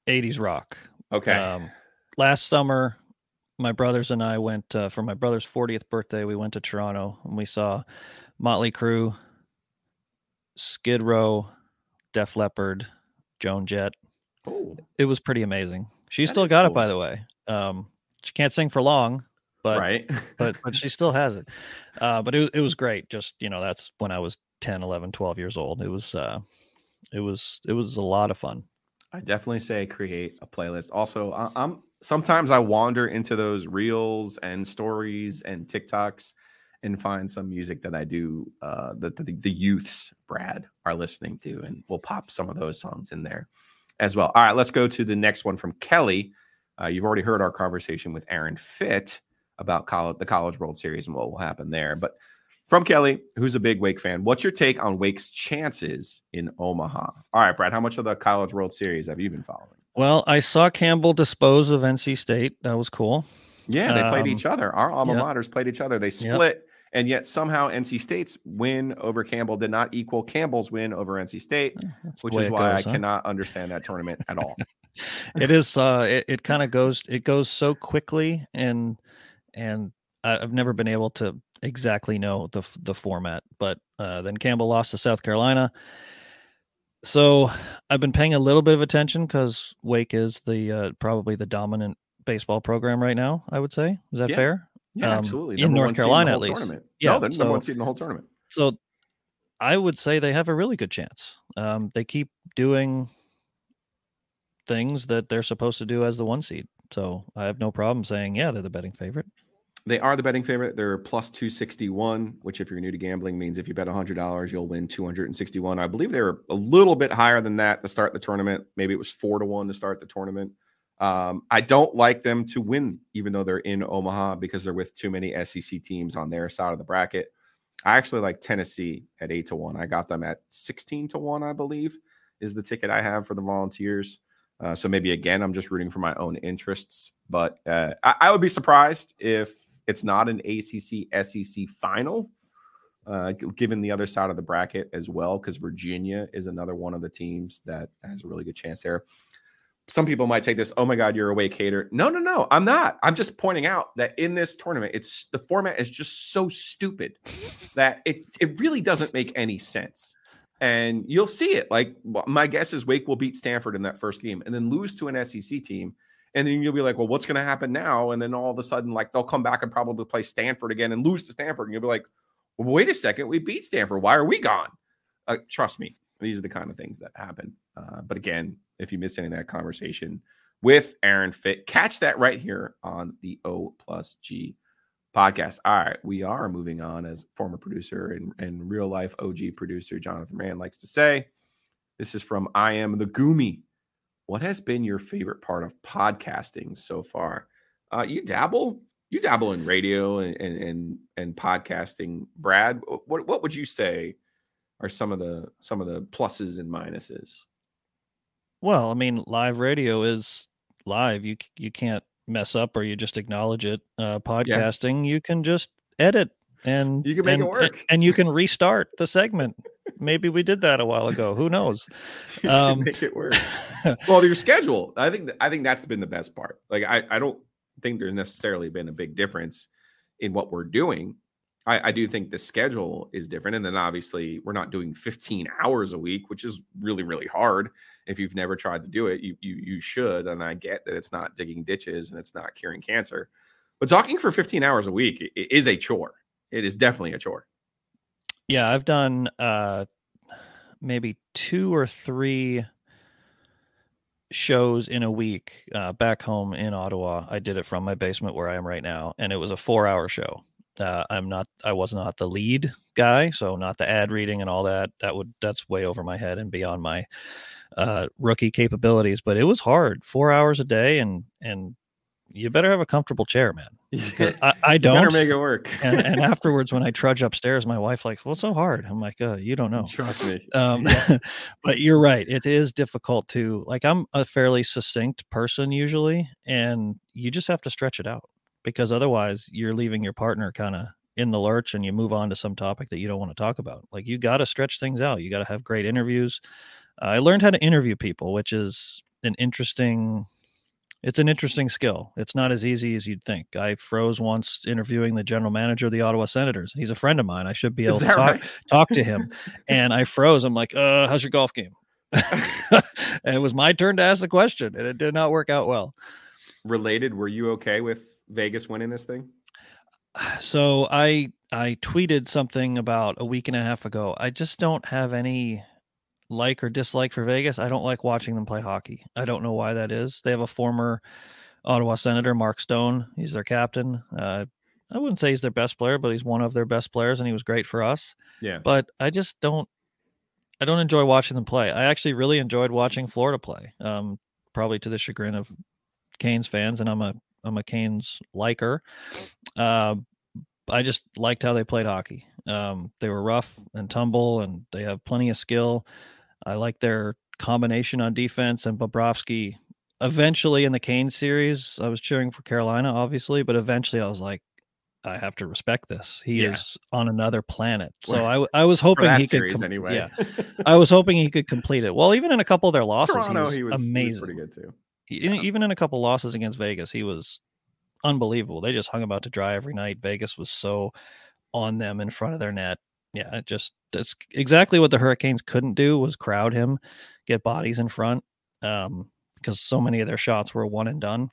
80s rock. Okay. Um, last summer, my brothers and I went uh, for my brother's 40th birthday. We went to Toronto and we saw Motley Crue, Skid Row, Def Leppard, Joan Jett. oh, It was pretty amazing. She That still got cool. it, by the way. Um, she can't sing for long, but right. [laughs] but but she still has it. Uh, but it, it was great. Just you know, that's when I was 10, 11, 12 years old. It was uh, it was it was a lot of fun. I definitely say create a playlist. Also, I, I'm sometimes I wander into those reels and stories and TikToks and find some music that I do uh, that the, the youths, Brad, are listening to, and we'll pop some of those songs in there as well. All right, let's go to the next one from Kelly. Uh, you've already heard our conversation with Aaron Fitt about college, the College World Series and what will happen there, but from Kelly, who's a big Wake fan. What's your take on Wake's chances in Omaha? All right, Brad, how much of the College World Series have you been following? Well, I saw Campbell dispose of NC State. That was cool. Yeah, they played Um, each other. Our alma yeah. maters played each other. They split, and yet somehow NC State's win over Campbell did not equal Campbell's win over NC State, That's which is why I huh? cannot understand that tournament at all. [laughs] it is uh it, it kind of goes it goes so quickly and and i've never been able to exactly know the the format but uh then campbell lost to south carolina so i've been paying a little bit of attention because wake is the uh, probably the dominant baseball program right now. I would say is that Yeah. fair? Yeah, Um, absolutely. in North one seed the Carolina, whole at least. Tournament. Yeah, no, they're number one seed in the whole tournament. So I would say they have a really good chance. Um, they keep doing things that they're supposed to do as the one seed. So I have no problem saying, yeah, they're the betting favorite. They are the betting favorite. They're plus 261, which, if you're new to gambling, means if you bet $100, you'll win 261. I believe they were a little bit higher than that to start the tournament. Maybe it was four to one to start the tournament. Um, I don't like them to win, even though they're in Omaha, because they're with too many SEC teams on their side of the bracket. I actually like Tennessee at eight to one. I got them at 16 to one, I believe, is the ticket I have for the Volunteers. Uh, so maybe again, I'm just rooting for my own interests. But uh, I, I would be surprised if it's not an ACC SEC final, uh, given the other side of the bracket as well, because Virginia is another one of the teams that has a really good chance there. Some people might take this, oh my God, you're a wake hater. No, no, no, I'm not. I'm just pointing out that in this tournament, it's the format is just so stupid that it, it really doesn't make any sense and you'll see it. Like my guess is Wake will beat Stanford in that first game and then lose to an SEC team. And then you'll be like, well, what's going to happen now? And then all of a sudden, like they'll come back and probably play Stanford again and lose to Stanford. And you'll be like, well, wait a second, we beat Stanford. Why are we gone? Uh, trust me, these are the kind of things that happen. Uh, but again, if you missed any of that conversation with Aaron Fitt, catch that right here on the O plus G podcast. All right, we are moving on as former producer and, and real life OG producer Jonathan Rand likes to say. This is from I am the Goomy. What has been your favorite part of podcasting so far? Uh, you dabble, you dabble in radio and and and, and podcasting. Brad, what what would you say are some of the some of the pluses and minuses? Well, I mean, live radio is live. You you can't mess up or you just acknowledge it. Uh, podcasting, you can just edit and You can make it work. and you can restart the segment. Maybe we did that a while ago. Who knows? [laughs] Um, make it work. [laughs] well, your schedule. I think I think that's been the best part. Like I, I don't think there's necessarily been a big difference in what we're doing. I, I do think the schedule is different, and then obviously we're not doing 15 hours a week, which is really really hard. If you've never tried to do it, you you you should. And I get that it's not digging ditches and it's not curing cancer, but talking for 15 hours a week is a chore. It is definitely a chore. Yeah, I've done uh maybe two or three shows in a week uh, back home in Ottawa. I did it from my basement where I am right now, and it was a four-hour show. Uh, I'm not, I was not the lead guy, so not the ad reading and all that. That would, that's way over my head and beyond my uh, rookie capabilities. But it was hard, four hours a day, and and you better have a comfortable chair, man. [laughs] I, I You better don't make it work. [laughs] and, and [laughs] afterwards when i trudge upstairs my wife like what's so hard i'm like uh, you don't know Trust me. um, but you're right it is difficult to like i'm a fairly succinct person usually and you just have to stretch it out because otherwise you're leaving your partner kind of in the lurch and you move on to some topic that you don't want to talk about like you got to stretch things out you got to have great interviews i learned how to interview people which is an interesting it's an interesting skill. It's not as easy as you'd think. I froze once interviewing the general manager of the Ottawa Senators. He's a friend of mine. I should be able to talk, right? talk to him. And I froze. I'm like, uh, how's your golf game? [laughs] and it was my turn to ask the question, and it did not work out well. Related, were you okay with Vegas winning this thing? [sighs] So I I tweeted something about a week and a half ago. I just don't have any like or dislike for Vegas. I don't like watching them play hockey. I don't know why that is. They have a former Ottawa Senator, Mark Stone. He's their captain. Uh, I wouldn't say he's their best player, but he's one of their best players, and he was great for us. Yeah. But I just don't. I don't enjoy watching them play. I actually really enjoyed watching Florida play. Um, probably to the chagrin of Canes fans, and I'm a I'm a Canes liker. Uh, I just liked how they played hockey. Um, they were rough and tumble, and they have plenty of skill. I like their combination on defense and Bobrovsky. Eventually, in the Kane series, I was cheering for Carolina, obviously, but eventually, I was like, I have to respect this. He Yeah. is on another planet. [laughs] So I, I was hoping he could. com- anyway. Yeah, [laughs] I was hoping he could complete it. Well, even in a couple of their losses, Toronto, he was, he was, he was amazing. pretty good too. E- even in a couple losses against Vegas, he was unbelievable. They just hung about to dry every night. Vegas was so on them in front of their net. Yeah, it just that's exactly what the Hurricanes couldn't do was crowd him, get bodies in front, um, because so many of their shots were one and done.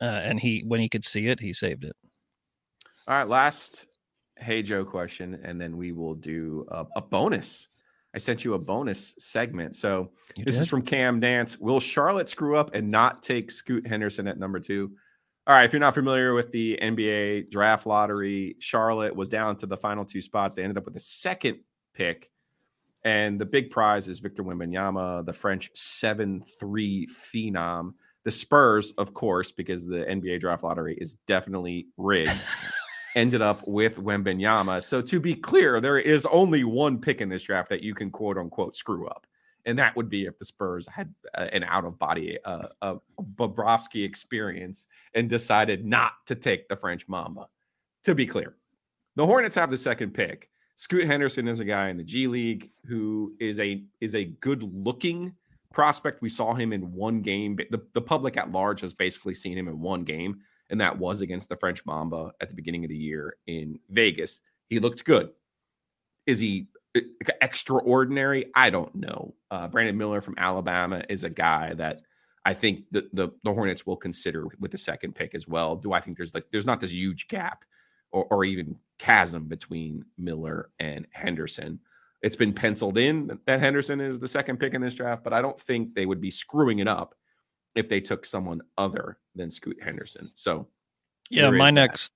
uh, and he when he could see it, he saved it. All right, last Hey Joe question, and then we will do a, a bonus. I sent you a bonus segment. So You this did? is from Cam Dance. Will Charlotte screw up and not take Scoot Henderson at number two? All right, if you're not familiar with the NBA draft lottery, Charlotte was down to the final two spots. They ended up with the second pick. And the big prize is Victor Wembanyama, the French 7 3 phenom. The Spurs, of course, because the NBA draft lottery is definitely rigged, [laughs] ended up with Wembanyama. So to be clear, there is only one pick in this draft that you can quote unquote screw up. And that would be if the Spurs had uh, an out of body, uh, a Bobrovsky experience and decided not to take the French Mamba. To be clear, the Hornets have the second pick. Scoot Henderson is a guy in the G League who is a is a good looking prospect. We saw him in one game. The, the public at large has basically seen him in one game, and that was against the French Mamba at the beginning of the year in Vegas. He looked good. Is he uh, extraordinary? I don't know. Uh, Brandon Miller from Alabama is a guy that I think the, the the Hornets will consider with the second pick as well. Do I think there's like there's not this huge gap or, or even chasm between Miller and Henderson? It's been penciled in that Henderson is the second pick in this draft, but I don't think they would be screwing it up if they took someone other than Scoot Henderson. So Yeah, my next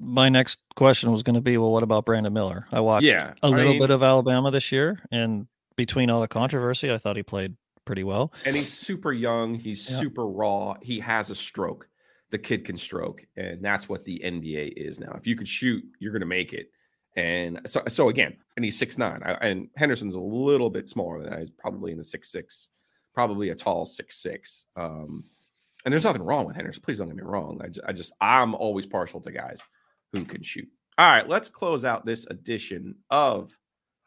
my next question was going to be, well, what about Brandon Miller? I watched yeah, a I little mean, bit of Alabama this year, and between all the controversy, I thought he played pretty well. and he's super young. He's Yeah. super raw. He has a stroke. The kid can stroke, and that's what the NBA is now. If you can shoot, you're going to make it. And so, so again, and he's six nine, and Henderson's a little bit smaller than that. He's probably in the six six, probably a tall six six. Um, and there's nothing wrong with Henderson. Please don't get me wrong. I just, I just, I'm always partial to guys who can shoot. All right, let's close out this edition of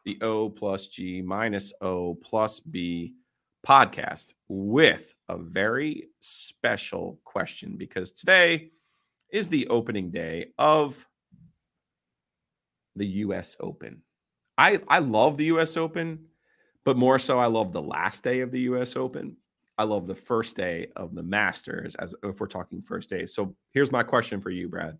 the O plus G minus O plus B podcast with a very special question because today is the opening day of the US Open. I I love the US Open, but more so I love the last day of the US Open. I love the first day of the Masters as if we're talking first days. So here's my question for you, Brad.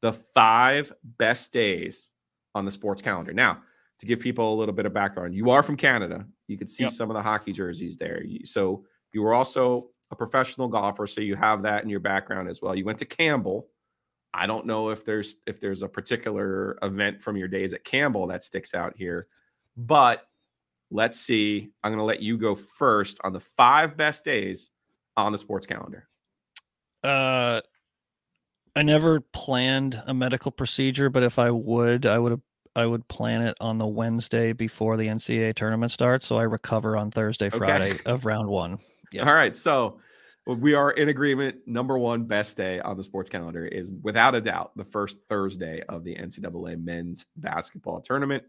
The 5 best days on the sports calendar. Now, to give people a little bit of background, you are from Canada. You could see Yep. some of the hockey jerseys there. So you were also a professional golfer, so you have that in your background as well. You went to Campbell. I don't know if there's if there's a particular event from your days at Campbell that sticks out here, but let's see. I'm going to let you go first on the five best days on the sports calendar. Uh, I never planned a medical procedure, but if I would, I would I would plan it on the Wednesday before the NCAA tournament starts, so I recover on Thursday, Okay. Friday of round one. Yeah. All right. So we are in agreement. Number one best day on the sports calendar is without a doubt the first Thursday of the NCAA men's basketball tournament.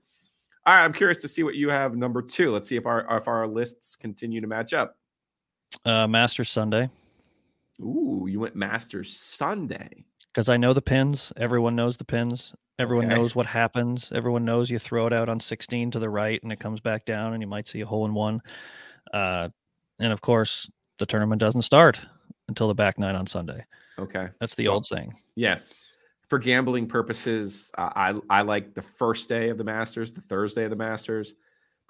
All right. I'm curious to see what you have number two. Let's see if our if our lists continue to match up. Uh, Masters Sunday Ooh, you went Master Sunday. Because I know the pins. Everyone knows the pins. Everyone Okay. knows what happens. Everyone knows you throw it out on 16 to the right and it comes back down, and you might see a hole in one. Uh, and of course, the tournament doesn't start until the back nine on Sunday. Okay. That's the So- old saying. Yes. For gambling purposes, uh, I I like the first day of the Masters, the Thursday of the Masters,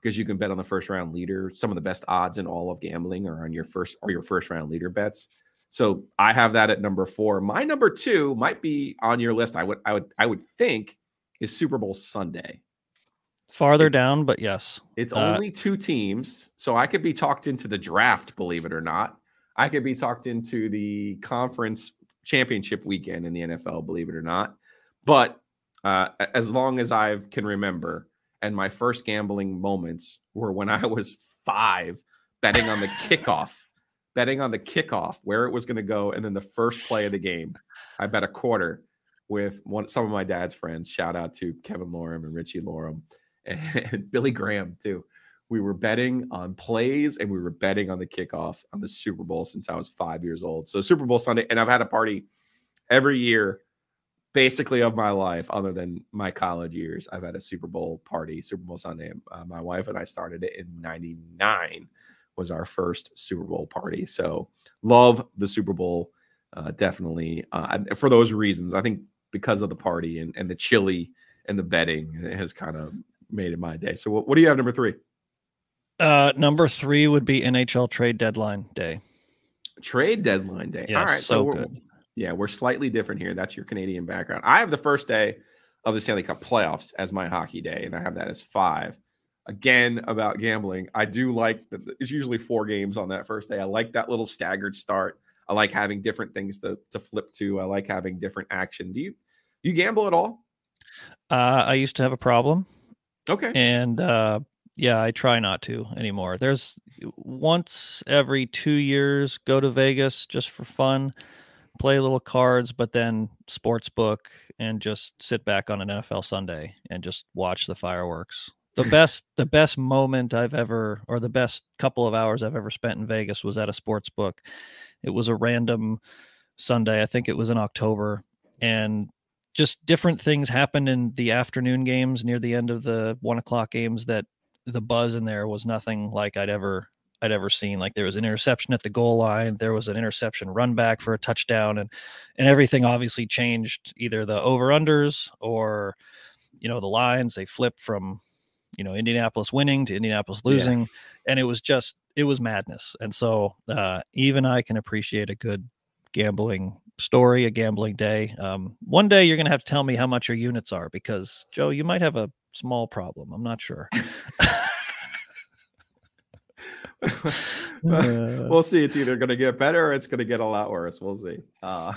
because you can bet on the first round leader. Some of the best odds in all of gambling are on your first or your first round leader bets. So I have that at number four. My number two might be on your list. I would I would I would think is Super Bowl Sunday. Farther down, but yes. It's Uh, only two teams, so I could be talked into the draft, believe it or not. I could be talked into the conference championship weekend in the NFL, believe it or not. But uh, as long as I can remember, and my first gambling moments were when I was five, betting on the kickoff, betting on the kickoff where it was going to go, and then the first play of the game. I bet a quarter with one some of my dad's friends. Shout out to Kevin Lorem and Richie Lorem [laughs] and Billy Graham too. We were betting on plays and we were betting on the kickoff on the Super Bowl since I was five years old. So Super Bowl Sunday, and I've had a party every year, basically of my life, other than my college years. I've had a Super Bowl party, Super Bowl Sunday. Uh, my wife and I started it in '99. Was our first Super Bowl party. So love the Super Bowl. uh, definitely uh, for those reasons. I think because of the party and, and the chili and the betting has kind of made it my day. So what, what do you have number three? Uh, number three would be NHL trade deadline day. Trade deadline day. Yeah, All right, so so, we're, good. yeah, we're slightly different here. That's your Canadian background. I have the first day of the Stanley Cup playoffs as my hockey day, and I have that as five. Again, about gambling, I do like that. It's usually four games on that first day. I like that little staggered start. I like having different things to to flip to. I like having different action. Do you you gamble at all? Uh, I used to have a problem, Okay. and uh, yeah, I try not to anymore. There's once every two years go to Vegas just for fun, play a little cards, but then sports book and just sit back on an NFL Sunday and just watch the fireworks. The best, the best moment I've ever, or the best couple of hours I've ever spent in Vegas was at a sports book. It was a random Sunday. I think it was in October, and just different things happened in the afternoon games near the end of the one o'clock games that the buzz in there was nothing like I'd ever I'd ever seen. Like there was an interception at the goal line, there was an interception run back for a touchdown, and and everything obviously changed. Either the over unders or you know the lines they flipped from you know Indianapolis winning to Indianapolis Yeah. losing, and it was just it was madness. And so uh, even I can appreciate a good gambling story, a gambling day. Um, one day you're going to have to tell me how much your units are because Joe, you might have a small problem. I'm not sure. [laughs] [laughs] We'll see. It's either going to get better or it's going to get a lot worse. We'll see. Uh,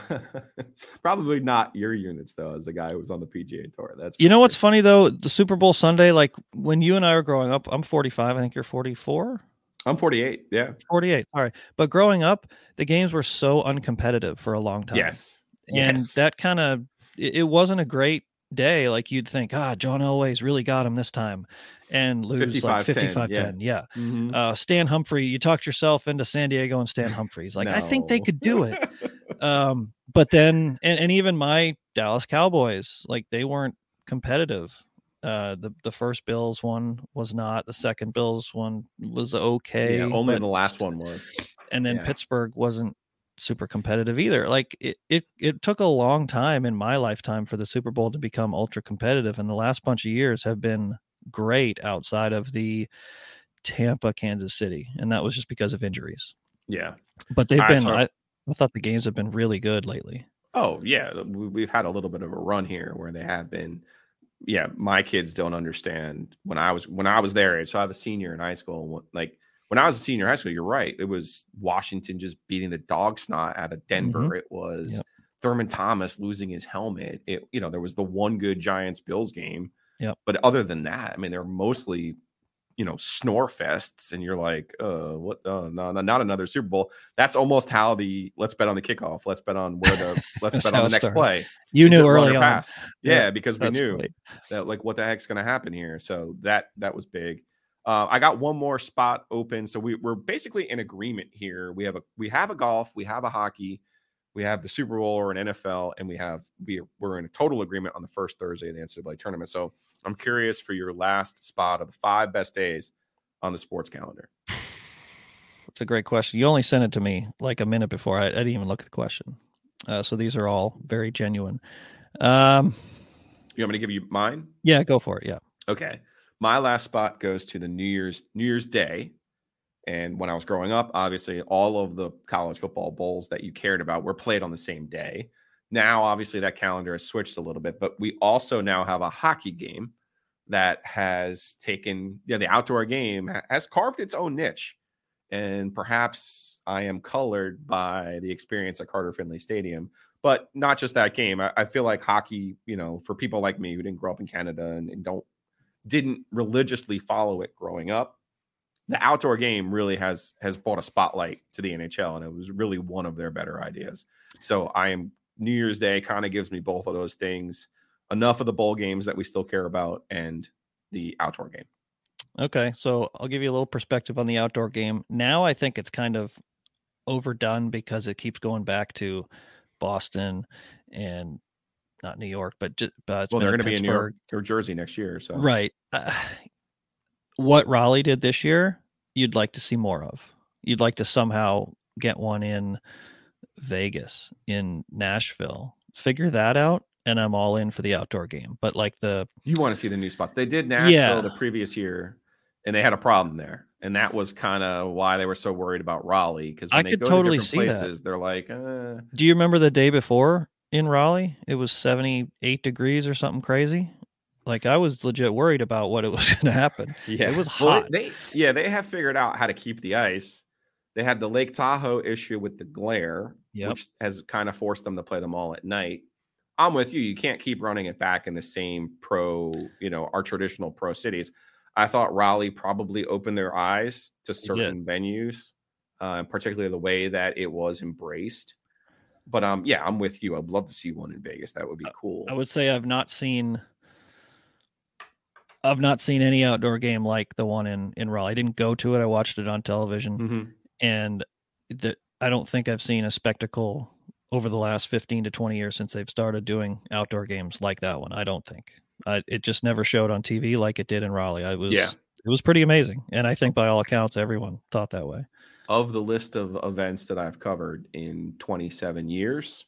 [laughs] probably not your units though, as a guy who was on the PGA Tour. That's you know what's funny though? The Super Bowl Sunday, like when you and I were growing up, I'm 45. I think you're 44. I'm 48. Yeah. 48. All right. But growing up, the games were so uncompetitive for a long time. Yes. and Yes. that kind of it, it wasn't a great day like you'd think ah john elway's really got him this time and lose like 55-10, 55 yeah. 10 yeah Mhm. uh stan humphries you talked yourself into san diego and stan humphries like i think they could do it [laughs] um but then and, and even my dallas cowboys like they weren't competitive uh the the first bills one was not the second bills one was okay yeah, only the last one was. and then Yeah. Pittsburgh wasn't super competitive either. Like it, it it took a long time in my lifetime for the Super Bowl to become ultra competitive, and the last bunch of years have been great outside of the Tampa, Kansas City, and that was just because of injuries. Yeah. But they've I been. saw- I, I thought the games have been really good lately. Oh yeah, we- we've had a little bit of a run here where they have been. Yeah, my kids don't understand when I was when I was their age. So I have a senior in high school. Like when I was a senior in high school, you're right. It was Washington just beating the dog snot out of Denver. It was Yep. Thurman Thomas losing his helmet. It you know there was the one good Giants Bills game. Yep. But other than that, I mean, they're mostly you know snore fests, and you're like, uh, what? Uh, no, no, not another Super Bowl. That's almost how the let's bet on the kickoff. Let's bet on where the [laughs] let's bet on the next started. play. You Is knew it run or early on. pass? Yeah, Yeah, because we knew great. that like what the heck's going to happen here. So that that was big. Uh, I got one more spot open, so we, we're basically in agreement here. We have a we have a golf, we have a hockey, we have the Super Bowl or an NFL, and we have we we're in a total agreement on the first Thursday of the NCAA tournament. So I'm curious for your last spot of the five best days on the sports calendar. It's a great question. You only sent it to me like a minute before. I, I didn't even look at the question. Uh, so these are all very genuine. Um, You want me to give you mine? yeah, go for it. Yeah. Okay. My last spot goes to the New Year's New Year's Day. And when I was growing up, obviously all of the college football bowls that you cared about were played on the same day. Now, obviously, that calendar has switched a little bit, but we also now have a hockey game that has taken, yeah, the outdoor game has carved its own niche. And perhaps I am colored by the experience at Carter Finley Stadium, but not just that game. I, I feel like hockey, you know, for people like me who didn't grow up in Canada and, and don't didn't religiously follow it growing up the outdoor game really has has brought a spotlight to the NHL and it was really one of their better ideas. So I am New Year's Day kind of gives me both of those things. Enough of the bowl games that we still care about and the outdoor game. Okay, so I'll give you a little perspective on the outdoor game. Now I think it's kind of overdone because it keeps going back to Boston and not New York, but just uh, it's well, they're going to be in New York or Jersey next year. So right? Uh, what Raleigh did this year, you'd like to see more of. You'd like to somehow get one in Vegas in Nashville. Figure that out, and I'm all in for the outdoor game. But like the You want to see the new spots. They did Nashville Yeah. the previous year, and they had a problem there. And that was kind of why they were so worried about Raleigh. Because I they could go totally to see different that. they're like, uh, Do you remember the day before in Raleigh? It was 78 degrees or something crazy. Like I was legit worried about what it [laughs] was going to happen. Yeah, it was Well, hot. they yeah they have figured out how to keep the ice. They had the Lake Tahoe issue with the glare, Yep. which has kind of forced them to play them all at night. I'm with you. You can't keep running it back in the same pro, you know, our traditional pro cities. I thought Raleigh probably opened their eyes to certain venues, uh, particularly the way that it was embraced. But um, yeah, I'm with you. I'd love to see one in Vegas. That would be cool. I would say I've not seen I've not seen any outdoor game like the one in in Raleigh. I didn't go to it. I watched it on television Mhm. and the, I don't think I've seen a spectacle over the last 15 to 20 years since they've started doing outdoor games like that one. I don't think. I, it just never showed on TV like it did in Raleigh. I was Yeah. it was pretty amazing and I think by all accounts everyone thought that way. Of the list of events that I've covered in 27 years,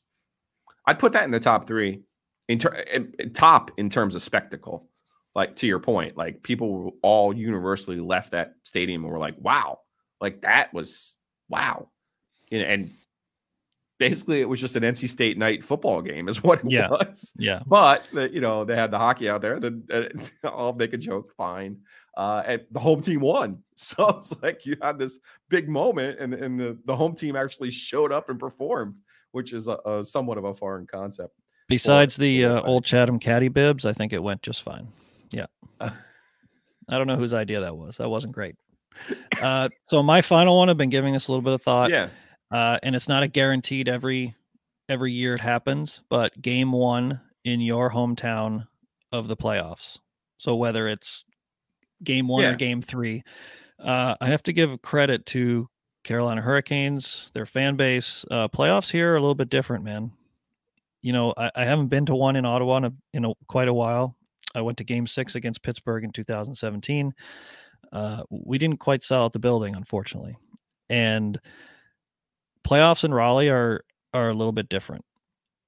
I'd put that in the top three. In, ter- in- in top in terms of spectacle, like to your point, like people all universally left that stadium and were like, "Wow, like that was wow," You know, and basically it was just an NC State night football game, is [laughs] what it Yeah. was. Yeah. But the, you know they had the hockey out there. Then I'll [laughs] make a joke, fine. Uh, and the home team won, [laughs] so it's like you had this big moment, and and the, the home team actually showed up and performed, which is a, a somewhat of a foreign concept. Besides the for uh, old Chatham caddy bibs, I think it went just fine. Yeah. [laughs] I don't know whose idea that was. That wasn't great. Uh, so my final one, I've been giving this a little bit of thought. yeah, uh, and it's not a guaranteed every every year it happens, but game one in your hometown of the playoffs. So whether it's game one Yeah. or game three, uh, I have to give credit to Carolina Hurricanes, their fan base. Uh, playoffs here are a little bit different, man. You know, I, I haven't been to one in Ottawa in, a, in a, quite a while. I went to game six against Pittsburgh in 2017. Uh, we didn't quite sell out the building, unfortunately. And playoffs in Raleigh are are a little bit different.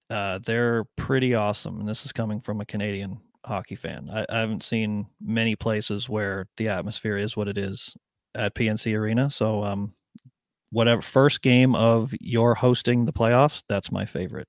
Uh, they're pretty awesome, and this is coming from a Canadian hockey fan. I, I haven't seen many places where the atmosphere is what it is at PNC Arena. So, um, whatever first game of your hosting the playoffs, that's my favorite.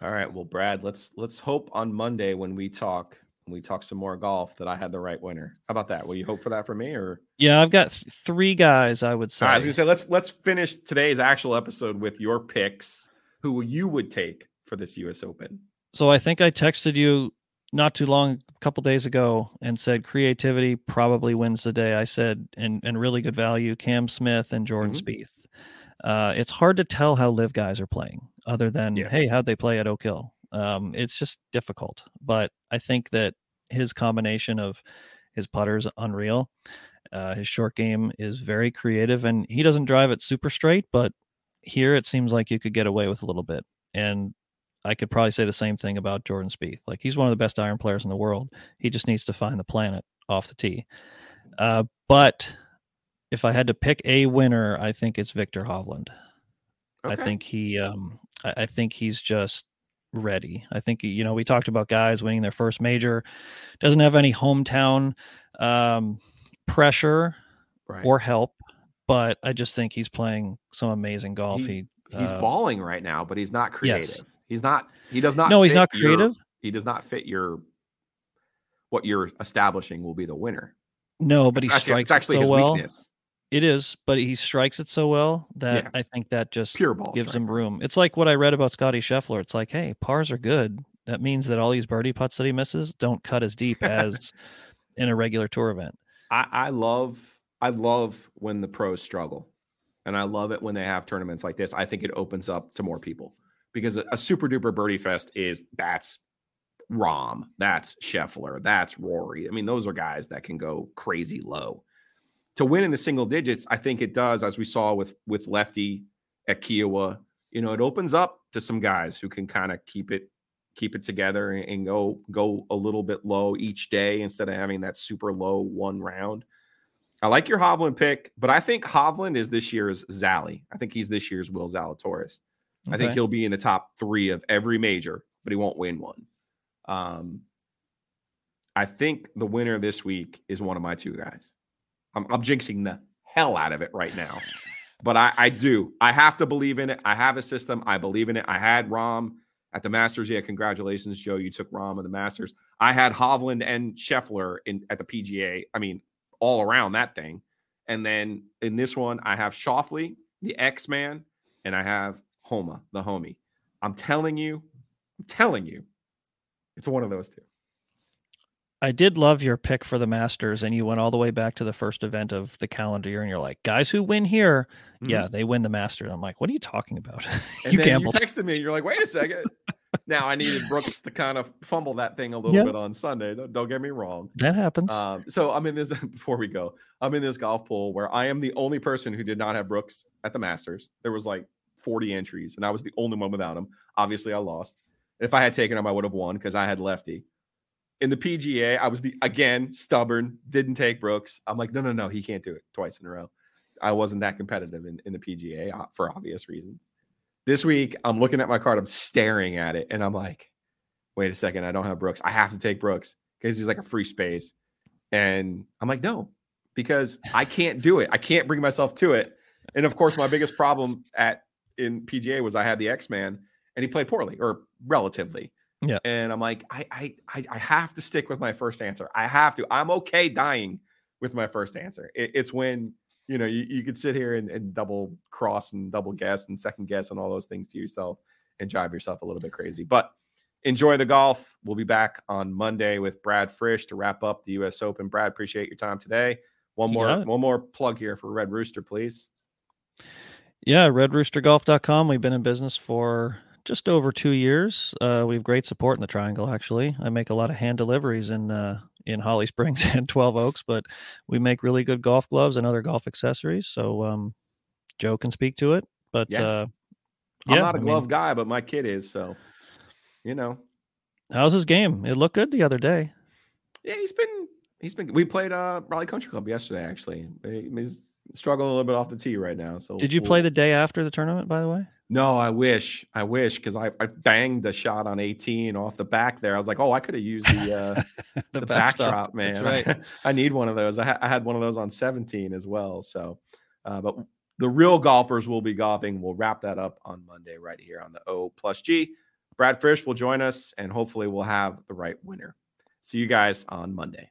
All right. Well, Brad, let's let's hope on Monday when we talk when we talk some more golf that I had the right winner. How about that? Will you hope for that for me or? Yeah, I've got th- three guys. I would say. I was gonna say let's let's finish today's actual episode with your picks. Who you would take for this U.S. Open? so I think I texted you not too long, a couple days ago, and said creativity probably wins the day. I said and and really good value, Cam Smith and Jordan Mhm. Spieth. Uh, it's hard to tell how live guys are playing, other than Yeah. hey, how'd they play at Oak Hill? Um, it's just difficult. But I think that his combination of his putter is unreal. Uh, his short game is very creative, and he doesn't drive it super straight, but here it seems like you could get away with a little bit. And I could probably say the same thing about Jordan Spieth. Like he's one of the best iron players in the world. He just needs to find the planet off the tee. Uh, but if I had to pick a winner, I think it's Viktor Hovland. I think he, um, I, I think he's just ready. I think you know we talked about guys winning their first major, doesn't have any hometown um, pressure right. or help, but I just think he's playing some amazing golf. He's- he he's uh, balling right now, but he's not yes. He's not. He does not. no, he's not your- creative. he does not fit your. What you're establishing will be the winner. No, but It's he actually, strikes it's actually it his so well. weakness. It is, but he strikes it so well that Yeah. I think that just Pure ball. gives strike. him room. It's like what I read about Scotty Scheffler. It's like, hey, pars are good. That means that all these birdie putts that he misses don't cut as deep as [laughs] in a regular tour event. I, I love I love when the pros struggle. And I love it when they have tournaments like this. I think it opens up to more people because a, super duper birdie fest is that's Rahm, that's Scheffler, that's Rory. I mean, those are guys that can go crazy low. To win in the single digits, I think it does, as we saw with with Lefty at Kiawah. You know, it opens up to some guys who can kind of keep it keep it together and, and go go a little bit low each day instead of having that super low one round. I like your Hovland pick, but I think Hovland is this year's Zally. I think he's this year's Will Zalatoris. Okay. I think he'll be in the top three of every major, but he won't win one. Um, I think the winner this week is one of my two guys. I'm, I'm jinxing the hell out of it right now, [laughs] but I, I do. I have to believe in it. I have a system. I believe in it. I had Rahm at the Masters. Yeah, congratulations, Joe. You took Rahm at the Masters. I had Hovland and Scheffler in at the PGA. I mean, all around that thing. And then in this one, I have Schauffele, the X Man, and I have Homa, the homie. I'm telling you, I'm telling you, it's one of those two. I did love your pick for the Masters, and you went all the way back to the first event of the calendar year, and you're like, guys who win here, mm-hmm. yeah, they win the Masters. I'm like, what are you talking about? [laughs] you gambled. You texted me, and you're like, wait a second. [laughs] now I needed Brooks to kind of fumble that thing a little yep. bit on Sunday. Don't, don't, get me wrong. That happens. Um, so I'm in this [laughs] before we go. I'm in this golf pool where I am the only person who did not have Brooks at the Masters. There was like 40 entries, and I was the only one without him. Obviously, I lost. If I had taken him, I would have won because I had lefty in the PGA, I was the again stubborn, didn't take Brooks. I'm like, no, no, no, he can't do it twice in a row. I wasn't that competitive in, in the PGA uh, for obvious reasons. This week, I'm looking at my card, I'm staring at it, and I'm like, wait a second, I don't have Brooks. I have to take Brooks because he's like a free space. And I'm like, no, because I can't do it. I can't bring myself to it. And of course, my biggest problem at in PGA was I had the X Man and he played poorly or relatively. Yeah. And I'm like, I, I, I have to stick with my first answer. I have to. I'm okay dying with my first answer. It, it's when you know you, you could sit here and, and, double cross and double guess and second guess and all those things to yourself and drive yourself a little bit crazy. But enjoy the golf. We'll be back on Monday with Brad Fritsch to wrap up the U.S. Open. Brad, appreciate your time today. One more, one more plug here for Red Rooster, please. Yeah, redroostergolf.com. We've been in business for just over two years. Uh, we have great support in the Triangle. Actually, I make a lot of hand deliveries in uh, in Holly Springs [laughs] and Twelve Oaks, but we make really good golf gloves and other golf accessories. So um, Joe can speak to it. But yes. uh, I'm not a glove I mean, guy, but my kid is. So you know, how's his game? It looked good the other day. Yeah, he's been he's been. We played uh Raleigh Country Club yesterday. Actually, he's struggling a little bit off the tee right now. So did you we'll, play the day after the tournament? By the way. No, I wish. I wish because I, I banged the shot on 18 off the back there. I was like, oh, I could have used the uh, [laughs] the, the backdrop, man. Right. I, [laughs] I, need one of those. I, ha- I, had one of those on 17 as well. So, uh, but the real golfers will be golfing. We'll wrap that up on Monday right here on the O plus G. Brad Fritsch will join us, and hopefully, we'll have the right winner. See you guys on Monday.